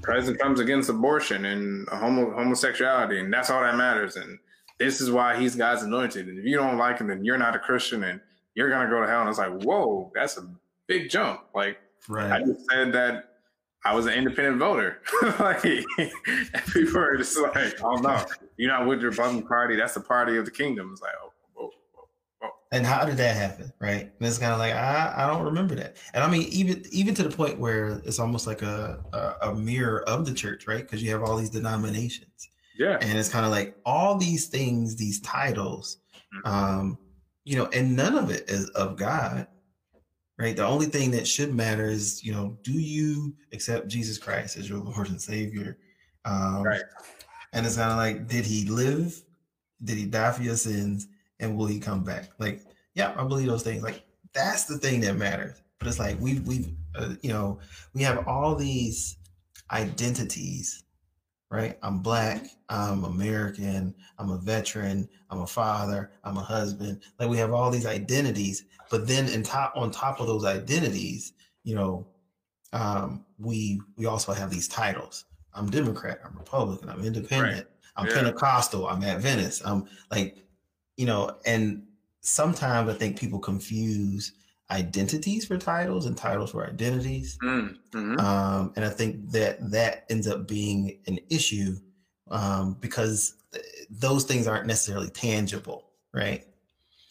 president comes against abortion and homo- homosexuality, and that's all that matters. And this is why he's God's anointed. And if you don't like him, then you're not a Christian, and you're gonna go to hell. And it's like, whoa, that's a big jump. Like, right. I just said that I was an independent voter. like, people are just like, oh no, you're not with your Republican party. That's the party of the kingdom. It's like, oh, and how did that happen? Right. And it's kind of like I, I don't remember that. And I mean, even even to the point where it's almost like a a, a mirror of the church, right? Because you have all these denominations. Yeah. And it's kind of like all these things, these titles, mm-hmm. um, you know, and none of it is of God. right? The only thing that should matter is, you know, do you accept Jesus Christ as your Lord and Savior? Um, right. And it's kind of like, did he live? Did he die for your sins? And will he come back? Like, yeah, I believe those things. Like, that's the thing that matters. But it's like we've we've uh, you know we have all these identities, right? I'm black. I'm American. I'm a veteran. I'm a father. I'm a husband. Like we have all these identities, but then in top on top of those identities, you know, um, we we also have these titles. I'm Democrat. I'm Republican. I'm Independent. Right. I'm yeah. Pentecostal. I'm Adventist. I'm like, you know, and sometimes I think people confuse identities for titles and titles for identities. Mm, mm-hmm. um, and I think that that ends up being an issue um, because th- those things aren't necessarily tangible, right?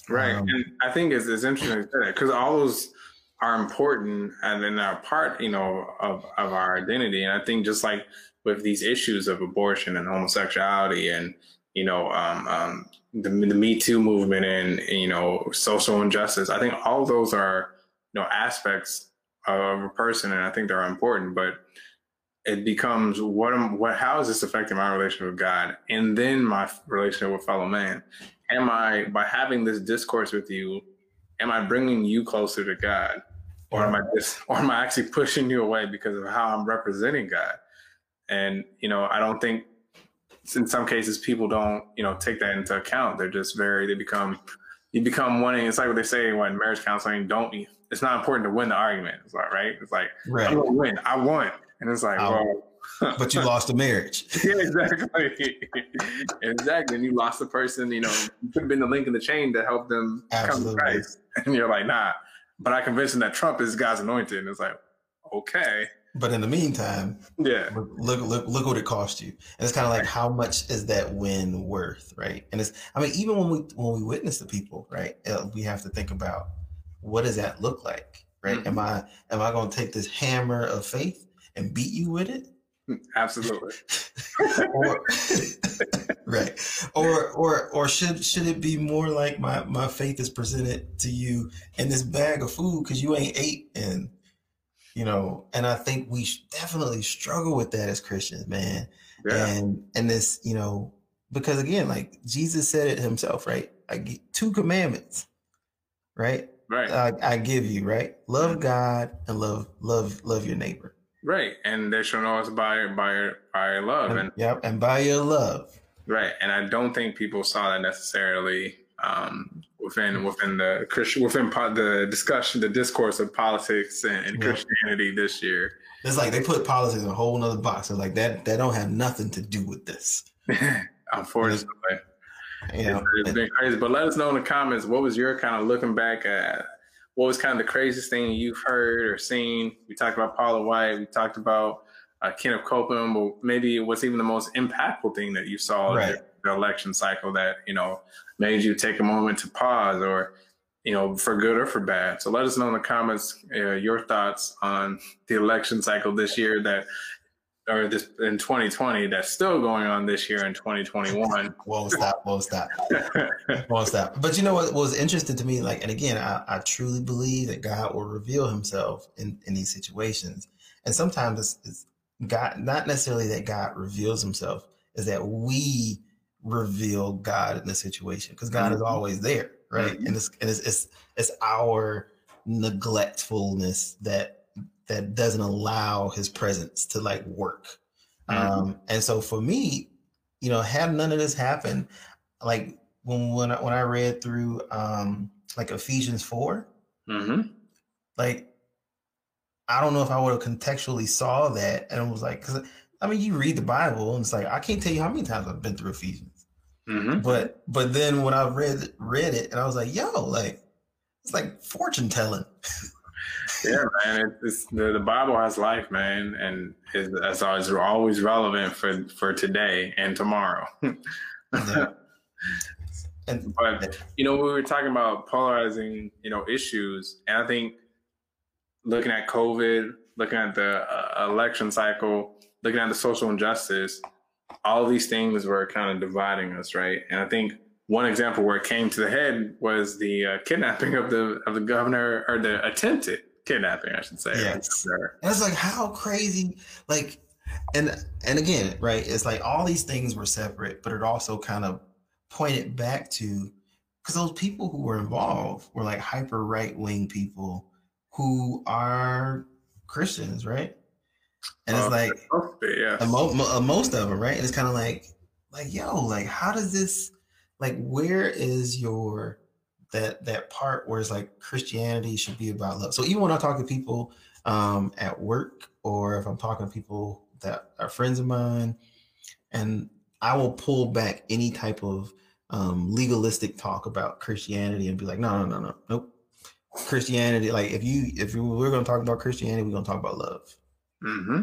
Right. Um, and I think it's, it's interesting because all those are important and then are part, you know, of, of our identity. And I think just like with these issues of abortion and homosexuality and, you know, um, um, the, the Me Too movement and, you know social injustice. I think all those are you know aspects of a person, and I think they're important. But it becomes what am what how is this affecting my relationship with God, and then my relationship with fellow man? Am I by having this discourse with you? Am I bringing you closer to God, or am I just or am I actually pushing you away because of how I'm representing God? And you know, I don't think in some cases people don't you know take that into account. They're just very they become you become wanting it's like what they say when marriage counseling don't it's not important to win the argument it's like right? It's like right. gonna win. I won. And it's like um, well but you lost the marriage. Yeah exactly. Exactly. And you lost the person you know you could have been the link in the chain to help them Absolutely. come to christ. And you're like nah. But i convinced them that trump is god's anointed and it's like okay but in the meantime, yeah, look look look what it cost you. And it's kind of like how much is that win worth, right? And it's I mean even when we when we witness the people, right, uh, we have to think about what does that look like, right? Mm-hmm. Am I am I going to take this hammer of faith and beat you with it? Mm, absolutely. or, right. Or or or should should it be more like my my faith is presented to you in this bag of food because you ain't ate and you know and i think we definitely struggle with that as christians man. Yeah. and and this you know because again like jesus said it himself right? I get two commandments right? Right. I, I give you right? Love god and love love love your neighbor. Right. And they shall know us by by by love. And, and yep and by your love. Right. And i don't think people saw that necessarily um, within within the Christian within po- the discussion, the discourse of politics and, and yeah. Christianity this year. It's like they put politics in a whole nother box. It's like that that don't have nothing to do with this. Unfortunately. You know, it's, it's been crazy. But let us know in the comments what was your kind of looking back at what was kind of the craziest thing you've heard or seen. We talked about Paula White, we talked about uh, Kenneth Copeland, but maybe what's even the most impactful thing that you saw right. The election cycle that you know made you take a moment to pause or you know for good or for bad. So let us know in the comments uh, your thoughts on the election cycle this year that or this in 2020 that's still going on this year in 2021 won't stop won't stop. Won't stop. But you know what was interesting to me like and again I, I truly believe that god will reveal himself in in these situations. And sometimes it's, it's god not necessarily that god reveals himself is that we reveal God in the situation because God mm-hmm. is always there, right? Mm-hmm. And it's and it's, it's it's our neglectfulness that that doesn't allow His presence to like work. Mm-hmm. Um, and so for me, you know, had none of this happened, like when when I, when I read through um like Ephesians 4 mm-hmm. like I don't know if I would have contextually saw that and it was like, because I mean, you read the Bible and it's like I can't tell you how many times I've been through Ephesians. Mm-hmm. But but then when I read read it and I was like, yo, like it's like fortune telling. yeah, man. It's, the, the Bible has life, man, and it's, always always relevant for for today and tomorrow. yeah. And, but you know, we were talking about polarizing, you know, issues, and I think looking at COVID, looking at the uh, election cycle, looking at the social injustice, all these things were kind of dividing us, right? And I think one example where it came to the head was the uh, kidnapping of the of the governor or the attempted kidnapping, I should say. Yes. And it's like how crazy, like, and and again, right? It's like all these things were separate, but it also kind of pointed back to because those people who were involved were like hyper right wing people who are Christians, right? And it's uh, like yeah. mo- most of them, right? And it's kind of like, like yo, like how does this, like, where is your that that part where it's like Christianity should be about love. So even when I talk to people um, at work, or if I'm talking to people that are friends of mine, and I will pull back any type of um, legalistic talk about Christianity and be like, no, no, no, no, nope. Christianity, like if you if you, we're going to talk about Christianity, we're going to talk about love. Mm-hmm.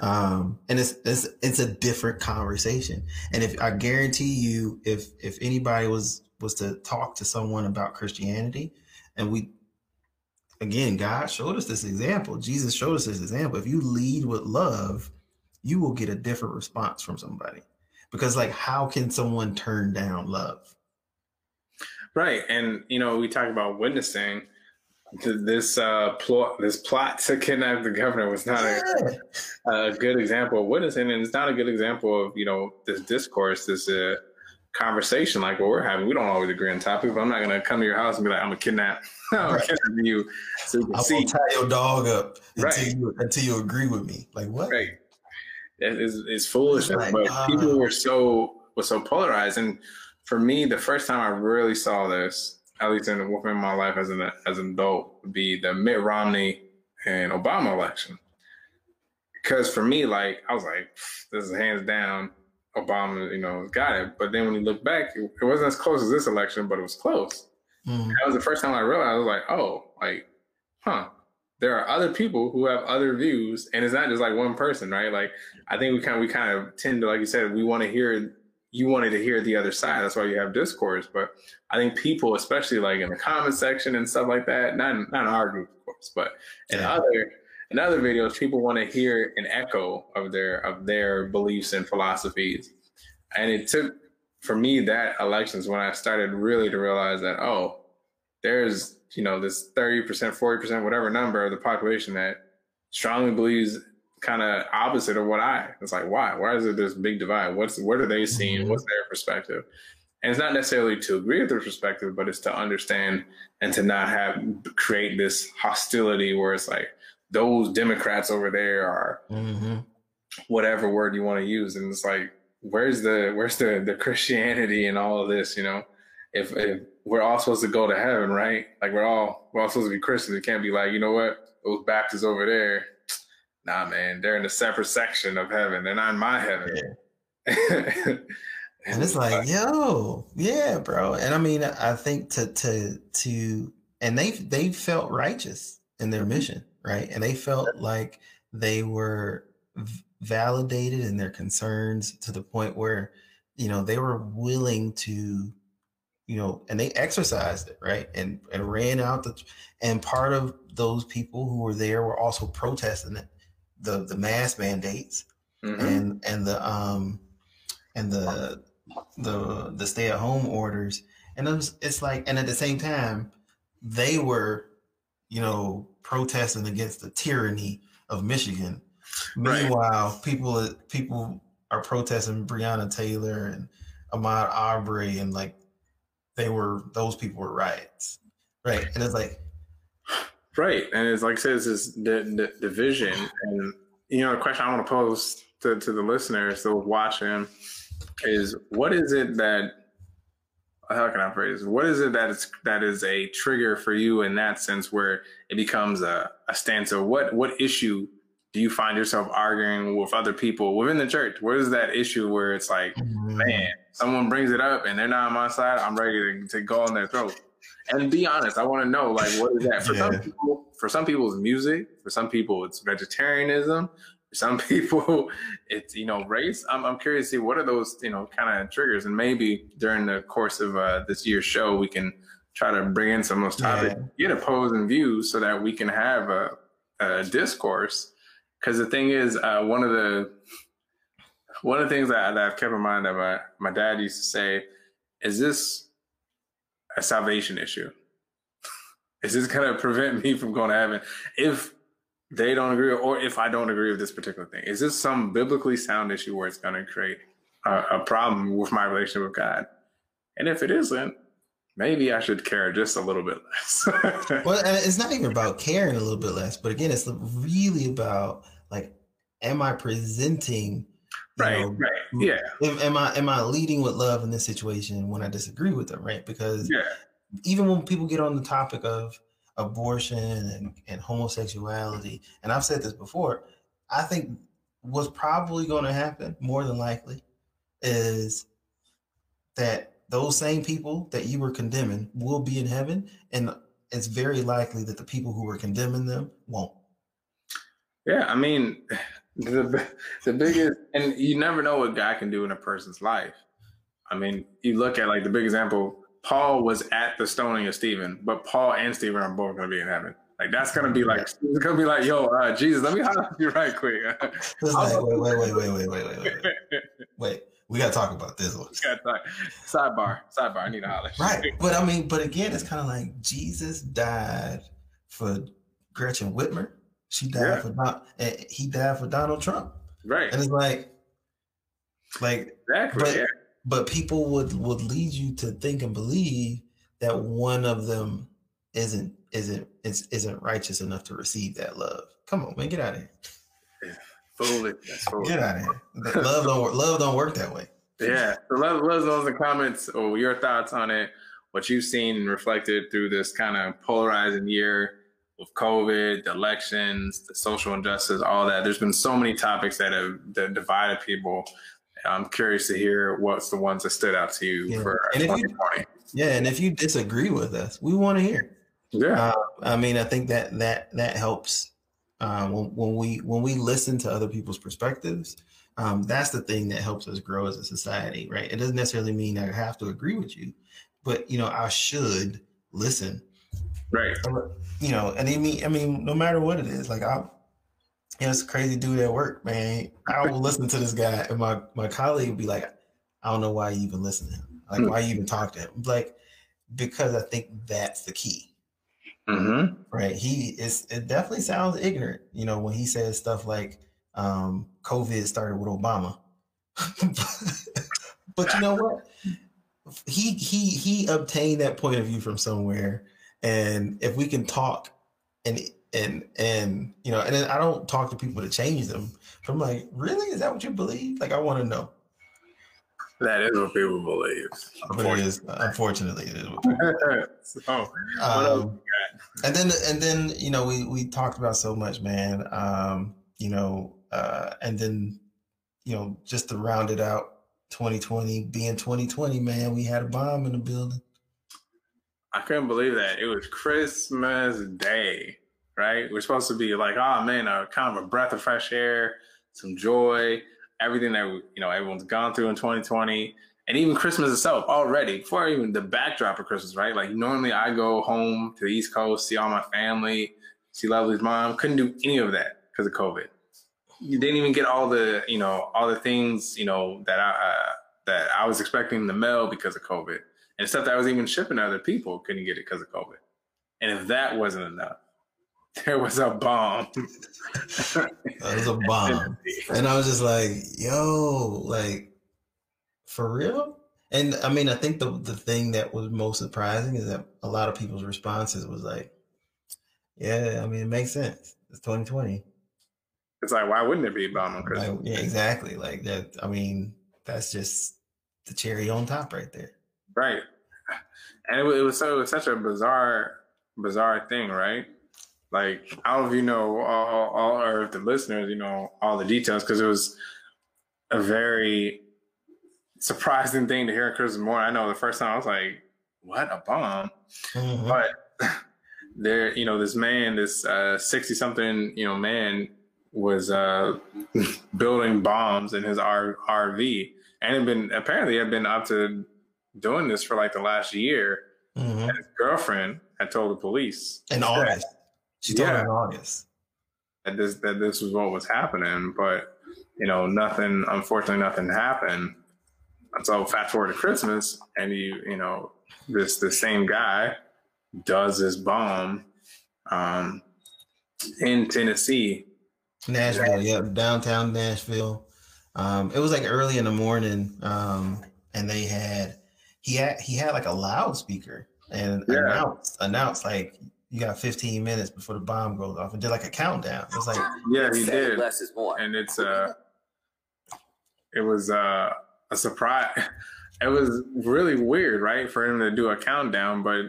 Um, and it's it's it's a different conversation. And if I guarantee you, if if anybody was was to talk to someone about Christianity. And we, again, God showed us this example. Jesus showed us this example. If you lead with love, you will get a different response from somebody. Because, like, how can someone turn down love? Right. And, you know, we talk about witnessing. This uh, plot, this plot to kidnap the governor was not a, a, good example of witnessing, and it's not a good example of you know this discourse, this uh, conversation like what we're having. We don't always agree on topics, but I'm not gonna come to your house and be like, I'm gonna kidnap, I'm gonna kidnap you. So you can I'm see. tie your dog up until, you, until you agree with me. Like what? Right. It's, it's foolishness, like, but uh, people were so were so polarized. And for me, the first time I really saw this, at least in within my life as an as an adult, would be the Mitt Romney and Obama election. Because for me, like I was like, this is hands down Obama, you know, got it. But then when you look back, it, it wasn't as close as this election, but it was close. Mm. That was the first time I realized I was like, oh, like, huh. There are other people who have other views, and it's not just like one person, right? Like, I think we kind of we kind of tend to, like you said, we want to hear. You wanted to hear the other side. That's why you have discourse. But I think people, especially like in the comment section and stuff like that, not not in our group, of course, but in yeah. other in other videos, people want to hear an echo of their of their beliefs and philosophies. And it took for me that elections when I started really to realize that oh, there's you know this thirty percent, forty percent, whatever number of the population that strongly believes kind of opposite of what I. It's like why? Why is it this big divide? What's what are they seeing? Mm-hmm. What's their perspective? And it's not necessarily to agree with their perspective, but it's to understand and to not have create this hostility where it's like, those Democrats over there are mm-hmm. whatever word you want to use. And it's like, where's the where's the the Christianity and all of this? You know, if if we're all supposed to go to heaven, right? Like we're all we're all supposed to be Christians. It can't be like, you know what, those Baptists over there, nah, man, they're in a separate section of heaven. They're not in my heaven. Yeah. and it's like, yo, yeah, bro. And I mean, I think to to to and they they felt righteous in their mission right? And they felt like they were validated in their concerns to the point where, you know, they were willing to, you know, and they exercised it, right? And and ran out the and part of those people who were there were also protesting it, the the mask mandates mm-hmm. and and the um and the the the stay at home orders. And it was, it's like, and at the same time, they were, you know, protesting against the tyranny of Michigan. Right. Meanwhile, people people are protesting Breonna Taylor and Ahmaud Arbery, and like they were those people were riots, right? And it's like, right, and it's like I said, it's this the, the division, and you know, the question I want to pose to, to the listeners that was watching is, what is it that how can I phrase? What is it that is that is a trigger for you in that sense where it becomes a, a stance of what what issue do you find yourself arguing with other people within the church? What is that issue where it's like, mm-hmm. man, someone brings it up and they're not on my side, I'm ready to, to go on their throat. And be honest, I want to know like what is that for yeah. some people? For some people, it's music. For some people, it's vegetarianism For some people it's you know race I'm, I'm curious to see what are those you know kind of triggers and maybe during the course of uh, this year's show we can try to bring in some of those topics yeah. get opposing views so that we can have a, a discourse because the thing is uh, one of the one of the things that, that I've kept in mind that my, my dad used to say is this a salvation issue? Is this going to prevent me from going to heaven if they don't agree, or if I don't agree with this particular thing? Is this some biblically sound issue where it's going to create a, a problem with my relationship with God? And if it isn't, maybe I should care just a little bit less. well, it's not even about caring a little bit less, but again, it's really about like, am I presenting? Right, know, right, yeah. Am, am, I am I leading with love in this situation when I disagree with them? Right, because yeah. even when people get on the topic of abortion and, and homosexuality, and I've said this before, I think what's probably going to happen more than likely is that those same people that you were condemning will be in heaven, and it's very likely that the people who were condemning them won't. Yeah, I mean, the the biggest, and you never know what God can do in a person's life. I mean, you look at like the big example. Paul was at the stoning of Stephen, but Paul and Stephen are both going to be in heaven. Like that's gonna be like it's gonna be like, yo, uh, Jesus, let me holler you right quick. wait, wait, wait, wait, wait, wait, wait, wait, wait. Wait, we gotta talk about this one. Sidebar, sidebar. I need to holler. Right, but I mean, but again, it's kind of like Jesus died for Gretchen Whitmer. She died yeah. for Don, eh, he died for Donald Trump. Right, and it's like, like exactly. But, yeah. but people would would lead you to think and believe that one of them isn't isn't isn't righteous enough to receive that love. Come on, man, get out of here. Foolish. That's foolish. Get out of here. love don't work. Love don't work that way. Yeah. So let, let us know in the comments or your thoughts on it, what you've seen reflected through this kind of polarizing year with COVID, the elections, the social injustice, all that. There's been so many topics that have that divided people. I'm curious to hear what's the ones that stood out to you yeah. for and 2020. You, yeah, and if you disagree with us, we want to hear. Yeah, uh, I mean, I think that that that helps um, when, when, we when we listen to other people's perspectives, um, that's the thing that helps us grow as a society, right? It doesn't necessarily mean I have to agree with you, but you know I should listen, right? You know, and I mean, I mean, no matter what it is, like I, you know, it's crazy dude at work, man. I will listen to this guy, and my my colleague would be like, I don't know why you even listen to him, like why you even talk to him, like because I think that's the key Mm-hmm. Right. He is, it definitely sounds ignorant, you know, when he says stuff like um, COVID started with Obama. but you know what? He he he obtained that point of view from somewhere. And if we can talk and and and you know, and I don't talk to people to change them. I'm like, really? Is that what you believe? Like I want to know. That is what people believe. But it is, unfortunately, it is. so, um, and then, and then, you know, we we talked about so much, man. Um, you know, uh, and then, you know, just to round it out, 2020 being 2020, man, we had a bomb in the building. I couldn't believe that. It was Christmas Day, right? We're supposed to be like, oh man, a kind of a breath of fresh air, some joy everything that you know everyone's gone through in 2020 and even Christmas itself already before even the backdrop of Christmas, right? Like normally I go home to the East Coast, see all my family, see Lovely's mom. Couldn't do any of that because of COVID. You didn't even get all the you know all the things you know that I uh, that I was expecting in the mail because of COVID and stuff that I was even shipping to other people couldn't get it because of COVID. And if that wasn't enough, there was a bomb. there was a bomb. and I was just like, yo, like, for real? And I mean, I think the, the thing that was most surprising is that a lot of people's responses was like, yeah, I mean, it makes sense. It's 2020. It's like, why wouldn't it be a bomb on Christmas? Like, yeah, exactly. Like that. I mean, that's just the cherry on top right there. Right. And it, it was so it was such a bizarre, bizarre thing, right? Like I don't know if you know all, all or if the listeners, you know, all the details because it was a very surprising thing to hear Christmas morning. I know the first time I was like, "What a bomb!" Mm-hmm. But there, you know, this man, this sixty uh, something, you know, man was uh, building bombs in his R- RV, and had been apparently had been up to doing this for like the last year. Mm-hmm. And his girlfriend had told the police in August. She told yeah. in August that this that this was what was happening, but you know, nothing. Unfortunately, nothing happened. so fast forward to Christmas, and you you know this the same guy does this bomb um, in Tennessee, Nashville, yeah, downtown Nashville. Um, it was like early in the morning, um, and they had he had he had like a loudspeaker and Yeah. announced announced like you got 15 minutes before the bomb goes off and did like a countdown. It was like yeah, he did, Less is more. and it's uh, it was uh, a surprise. It was really weird, right, for him to do a countdown, but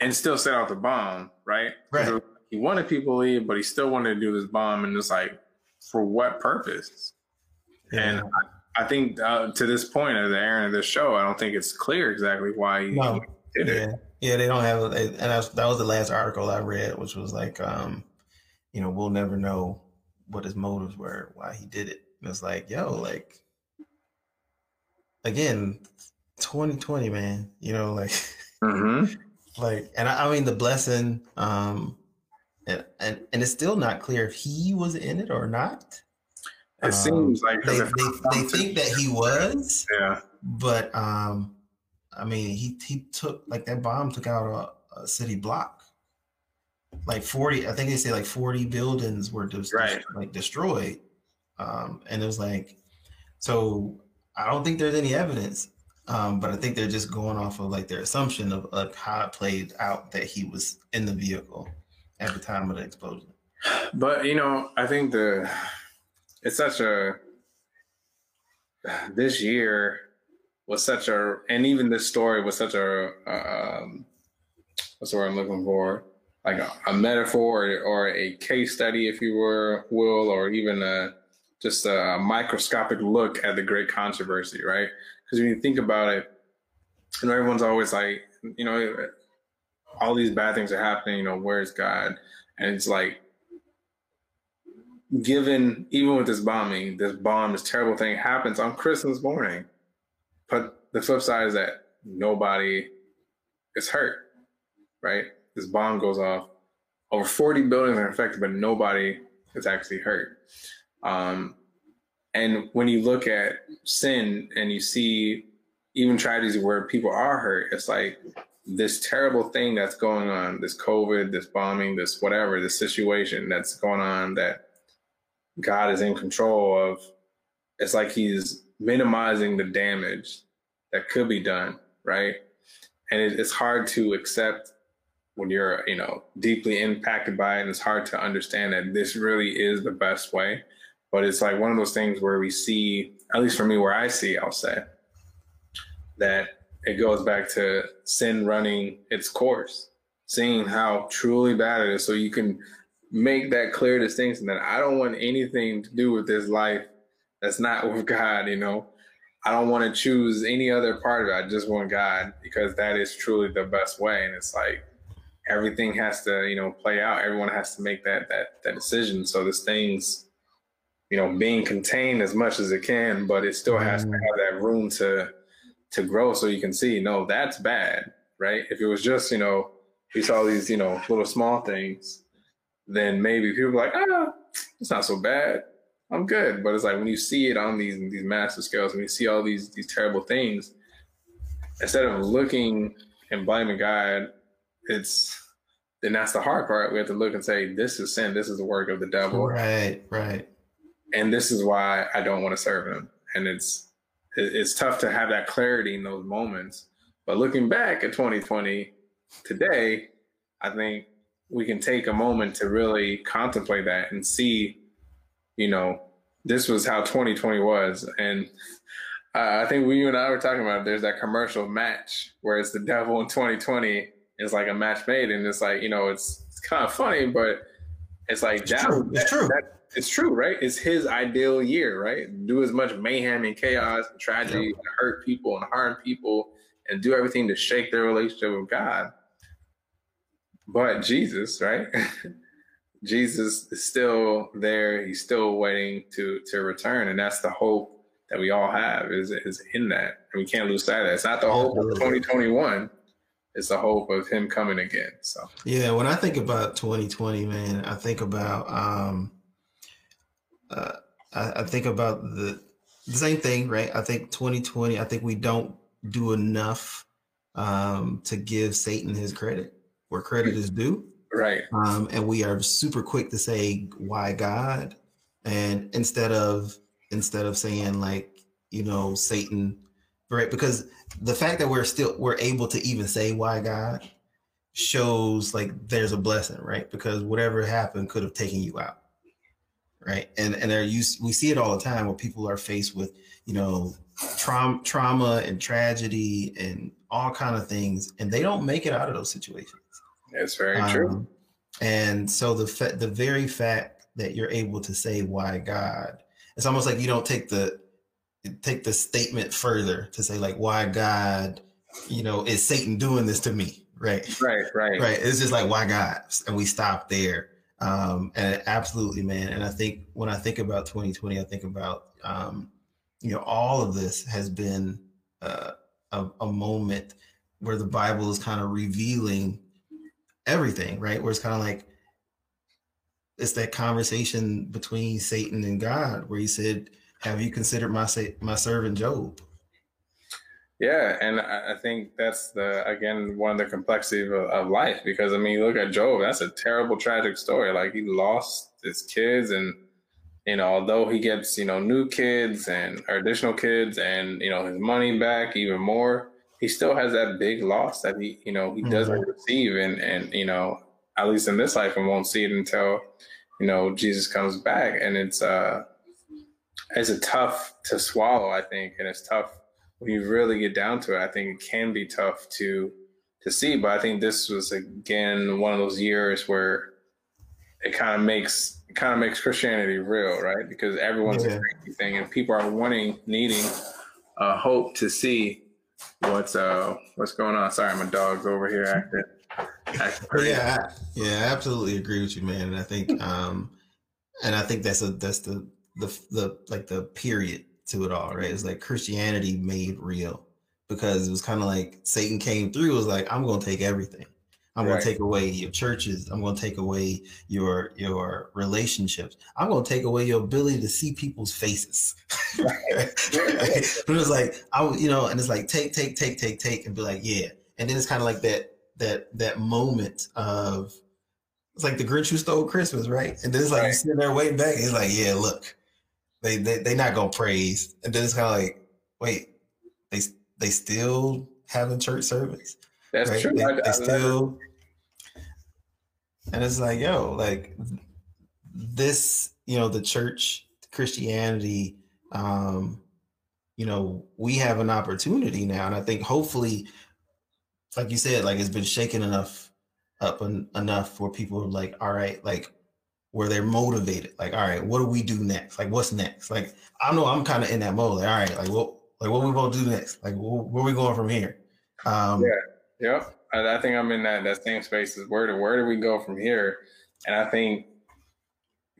and still set out the bomb, right? 'Cause Right. He wanted people to leave, but he still wanted to do this bomb, and it's like, for what purpose? And I think uh, to this point of the airing of this show, I don't think it's clear exactly why he No. did it. Yeah, yeah, they don't have, and that was the last article I read, which was like, um, you know, we'll never know what his motives were, why he did it. And it's like, yo, like, again, 2020, man, you know, like, hmm like, and I, I mean, the blessing, um, and, and and it's still not clear if he was in it or not. It Um, seems like They, they, they think that he was, yeah, but um, I mean, he he took like that bomb took out a, a city block. Like forty, I think they say like forty buildings were just Right. like destroyed, um, and it was like, so I don't think there's any evidence, um, but I think they're just going off of like their assumption of, of how it played out that he was in the vehicle at the time of the explosion. but you know, I think the it's such a this year was such a, and even this story was such a um, what's the word I'm looking for? Like a, a metaphor or, or a case study, if you were will, or even a just a microscopic look at the great controversy, right? Because when you think about it, you know, everyone's always like, you know, all these bad things are happening. You know, where's God? And it's like, given even with this bombing, this bomb, this terrible thing happens on Christmas morning. But the flip side is that nobody is hurt, right? This bomb goes off. Over 40 buildings are affected, but nobody is actually hurt. Um, and when you look at sin and you see even tragedies where people are hurt, it's like this terrible thing that's going on, this COVID, this bombing, this whatever, this situation that's going on that God is in control of. It's like he's minimizing the damage that could be done, right? And it, it's hard to accept when you're, you know, deeply impacted by it. And it's hard to understand that this really is the best way. But it's like one of those things where we see, at least for me, where I see, I'll say, that it goes back to sin running its course, seeing how truly bad it is. So you can make that clear distinction that I don't want anything to do with this life that's not with God, you know. I don't want to choose any other part of it. I just want God because that is truly the best way. And it's like everything has to, you know, play out. Everyone has to make that that that decision. So this thing's, you know, being contained as much as it can, but it still has to Mm. have that room to to grow so you can see, no, that's bad, right? If it was just, you know, we saw these, you know, little small things, then maybe people are like, ah, it's not so bad. I'm good. But it's like when you see it on these these massive scales, when you see all these these terrible things, instead of looking and blaming God, it's then that's the hard part. We have to look and say, this is sin. This is the work of the devil, Right, right. and this is why I don't want to serve him. And it's it's tough to have that clarity in those moments. But looking back at 2020 today, I think we can take a moment to really contemplate that and see, you know, this was how 2020 was. And uh, I think we, you and I were talking about it. There's that commercial match where it's the devil in 2020 is like a match made. And it's like, you know, it's, it's kind of funny, but it's like, It's that- true. It's that- true. that- it's true, right? It's his ideal year, right? Do as much mayhem and chaos and tragedy and hurt people and harm people and do everything to shake their relationship with God. But Jesus, right? Jesus is still there. He's still waiting to to return, and that's the hope that we all have is is in that, and we can't lose sight of that. It's not the hope of 2021; it's the hope of Him coming again. So, Yeah, when I think about 2020, man, I think about um, uh, I, I think about the the same thing, right? I think 2020. I think we don't do enough um, to give Satan his credit where credit is due. Right. Um, and we are super quick to say why God, and instead of instead of saying like you know Satan, right? Because the fact that we're still we're able to even say why God shows like there's a blessing, right? Because whatever happened could have taken you out, right? And and there you we see it all the time where people are faced with you know trauma trauma and tragedy and all kind of things, and they don't make it out of those situations. It's very um, true. And so the fa- the very fact that you're able to say why God, it's almost like you don't take the take the statement further to say like why God, you know, is Satan doing this to me? Right. Right. Right. Right. It's just like why God, and we stop there. Um, and absolutely, man. And I think when I think about 2020, I think about um, you know, all of this has been uh, a, a moment where the Bible is kind of revealing everything, right? Where it's kind of like it's that conversation between Satan and God, where he said, "Have you considered my my servant Job?" Yeah, and I think that's the again one of the complexities of, of, life because I mean, look at Job. That's a terrible, tragic story. Like he lost his kids, and you know, although he gets you know new kids and additional kids, and you know his money back even more, he still has that big loss that he you know he doesn't mm-hmm. receive, and and you know at least in this life, and won't see it until you know Jesus comes back, and it's uh it's a tough to swallow, I think, and it's tough when you really get down to it. I think it can be tough to to see, but I think this was again one of those years where it kind of makes it kind of makes Christianity real, right? Because everyone's yeah. a crazy thing, and people are wanting, needing, uh, hope to see what's uh what's going on. Sorry, my dog's over here acting. acting yeah, yeah, I absolutely agree with you, man. And I think, um, and I think that's a that's the the the like the period to it all, right? It's like Christianity made real because it was kind of like Satan came through. Was like I'm going to take everything. I'm right. going to take away your churches. I'm going to take away your your relationships. I'm going to take away your ability to see people's faces. Right. but it was like I, you know, and it's like take, take, take, take, take, and be like, yeah. And then it's kind of like that that that moment of it's like the Grinch who stole Christmas, right? And then it's like right. you sitting there waiting back. It's like, yeah, look, they they they not gonna praise. And then it's kind of like, wait, they they still having church service. That's right? true. They, they still, and it's like, yo, like this, you know, the church, Christianity, um, you know, we have an opportunity now, and I think hopefully, like you said, like it's been shaken enough up en- enough where people like, all right, like where they're motivated, like, all right, what do we do next? Like, what's next? Like, I know I'm kind of in that mode. Like, all right, like what, like what we gonna do next? Like, where, where we going from here? Um, yeah Yep. I, I think I'm in that, that same space. Is where do where do we go from here? And I think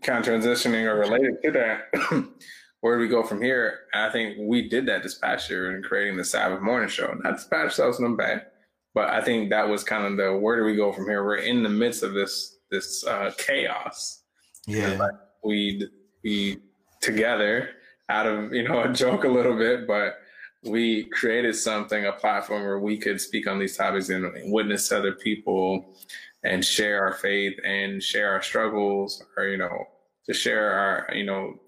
kind of transitioning or related to that, where do we go from here? And I think we did that this past year in creating the Sabbath morning show. Not to pat ourselves on the back, but I think that was kind of the where do we go from here? We're in the midst of this this uh, chaos. Yeah. Like we we together out of you know a joke a little bit, but we created something, a platform where we could speak on these topics and witness other people and share our faith and share our struggles or, you know, to share our, you know,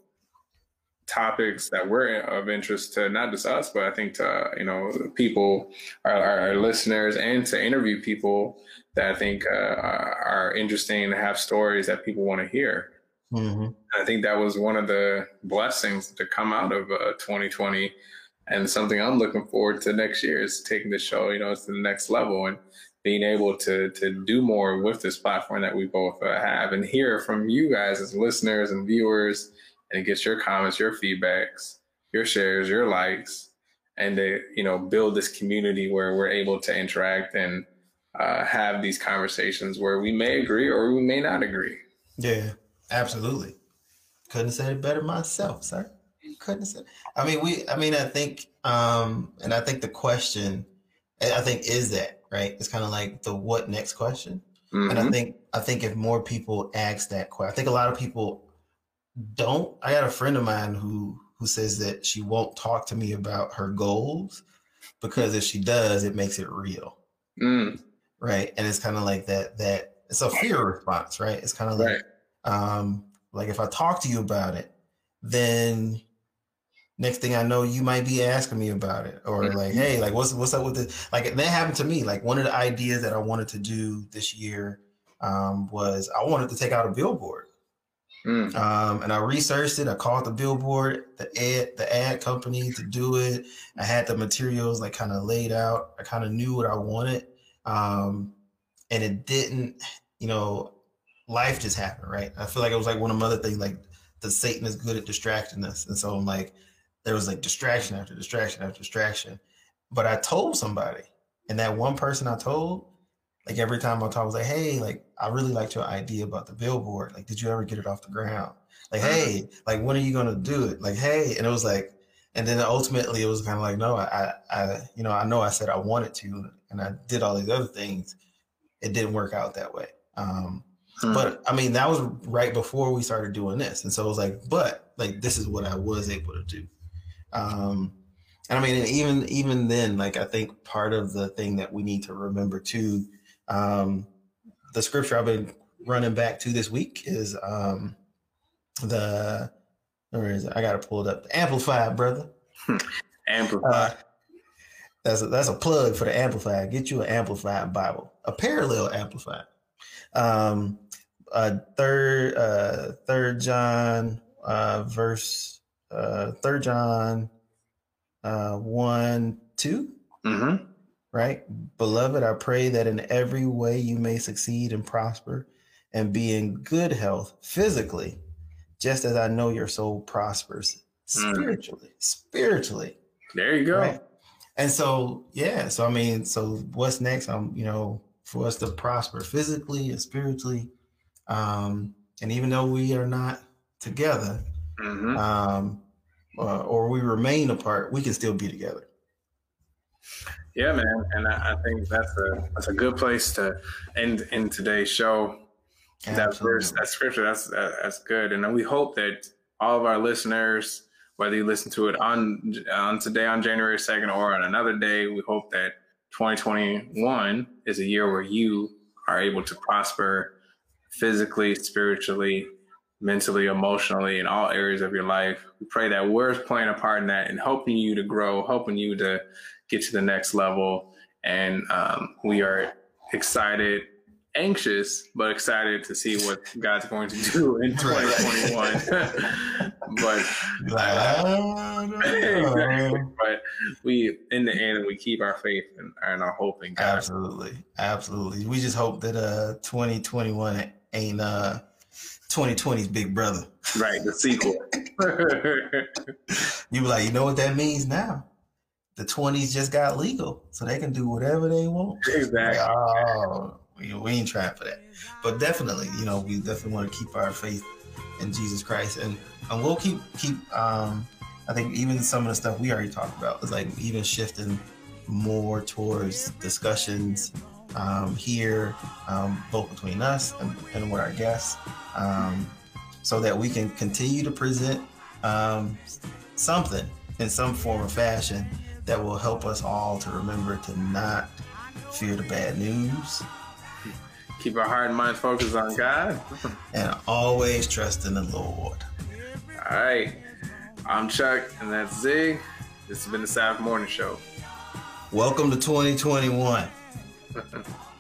topics that were of interest to not just us, but I think to, you know, people, our, our listeners and to interview people that I think uh, are interesting and have stories that people want to hear. Mm-hmm. I think that was one of the blessings to come out of uh, 2020 and something I'm looking forward to next year is taking the show, you know, to the next level and being able to to do more with this platform that we both uh, have and hear from you guys as listeners and viewers and get your comments, your feedbacks, your shares, your likes, and to you know build this community where we're able to interact and uh, have these conversations where we may agree or we may not agree. Yeah, absolutely. Couldn't said it better myself, sir couldn't say. I mean, we. I mean, I think, um, and I think the question, I think, is that right? It's kind of like the what next question. Mm-hmm. And I mm-hmm. think, I think if more people ask that question, I think a lot of people don't. I got a friend of mine who who says that she won't talk to me about her goals because if she does, it makes it real. Mm, Right. And it's kind of like that, that it's a fear response, right? It's kind of like, right. um, like if I talk to you about it, then next thing I know, you might be asking me about it, or Mhm. like, hey, like what's what's up with it? Like that happened to me. Like one of the ideas that I wanted to do this year um, was I wanted to take out a billboard, Mm, um, and I researched it. I called the billboard, the ad, the ad company to do it. I had the materials like kind of laid out. I kind of knew what I wanted, um, and it didn't. You know, life just happened, right? I feel like it was like one of the other things, like the Satan is good at distracting us, and so I'm like, there was like distraction after distraction after distraction. But I told somebody, and that one person I told, like every time I talk, I was like, hey, like I really liked your idea about the billboard. Like, did you ever get it off the ground? Like, hey, like when are you gonna do it? Like, hey, and it was like, and then ultimately it was kind of like, no, I, I, you know, I know I said I wanted to, and I did all these other things. It didn't work out that way. Um, mm. but I mean, that was right before we started doing this, and so it was like, but like this is what I was able to do. Um, and I mean, even even then, like I think part of the thing that we need to remember too, um, the scripture I've been running back to this week is um, the where is it? I got to pull it up. The Amplified, brother. Amplify. Uh, that's a, that's a plug for the Amplified. Get you an Amplified Bible, a parallel Amplified. Um, uh, third, uh, third John, uh, verse, uh, third John, uh, one, two, mm-hmm. right? Beloved, I pray that in every way you may succeed and prosper and be in good health physically, just as I know your soul prospers Mm. spiritually, spiritually. There you go. Right. And so, yeah. So, I mean, so what's next? Um, you know, for us to prosper physically and spiritually. Um, and even though we are not together, hmm um, uh, or we remain apart, we can still be together. Yeah, man, and I, I think that's a that's a good place to end in today's show. That verse, that scripture, that's that's good, and we hope that all of our listeners, whether you listen to it on on today on January second or on another day, we hope that 2021 is a year where you are able to prosper physically, spiritually, mentally, emotionally, in all areas of your life. We pray that we're playing a part in that and helping you to grow, helping you to get to the next level. And um, we are excited, anxious, but excited to see what God's going to do in 2021. but Like, I don't know. but we, in the end, we keep our faith and, and our hope in God. Absolutely, absolutely. We just hope that uh 2021 ain't uh 2020's big brother. Right, the sequel. You be like, you know what that means now? The 20s just got legal, so they can do whatever they want. Like, exactly. oh, we, we ain't trying for that. But definitely, you know, we definitely want to keep our faith in Jesus Christ, and and we'll keep keep. Um, I think even some of the stuff we already talked about is like even shifting more towards discussions um, here, um, both between us and, and with our guests, um, so that we can continue to present um, something in some form or fashion that will help us all to remember to not fear the bad news Keep our heart and mind focused on God. and always trust in the Lord. All right. I'm Chuck, and that's Zig. This has been the Sabbath Morning Show. Welcome to 2021. Ha ha ha.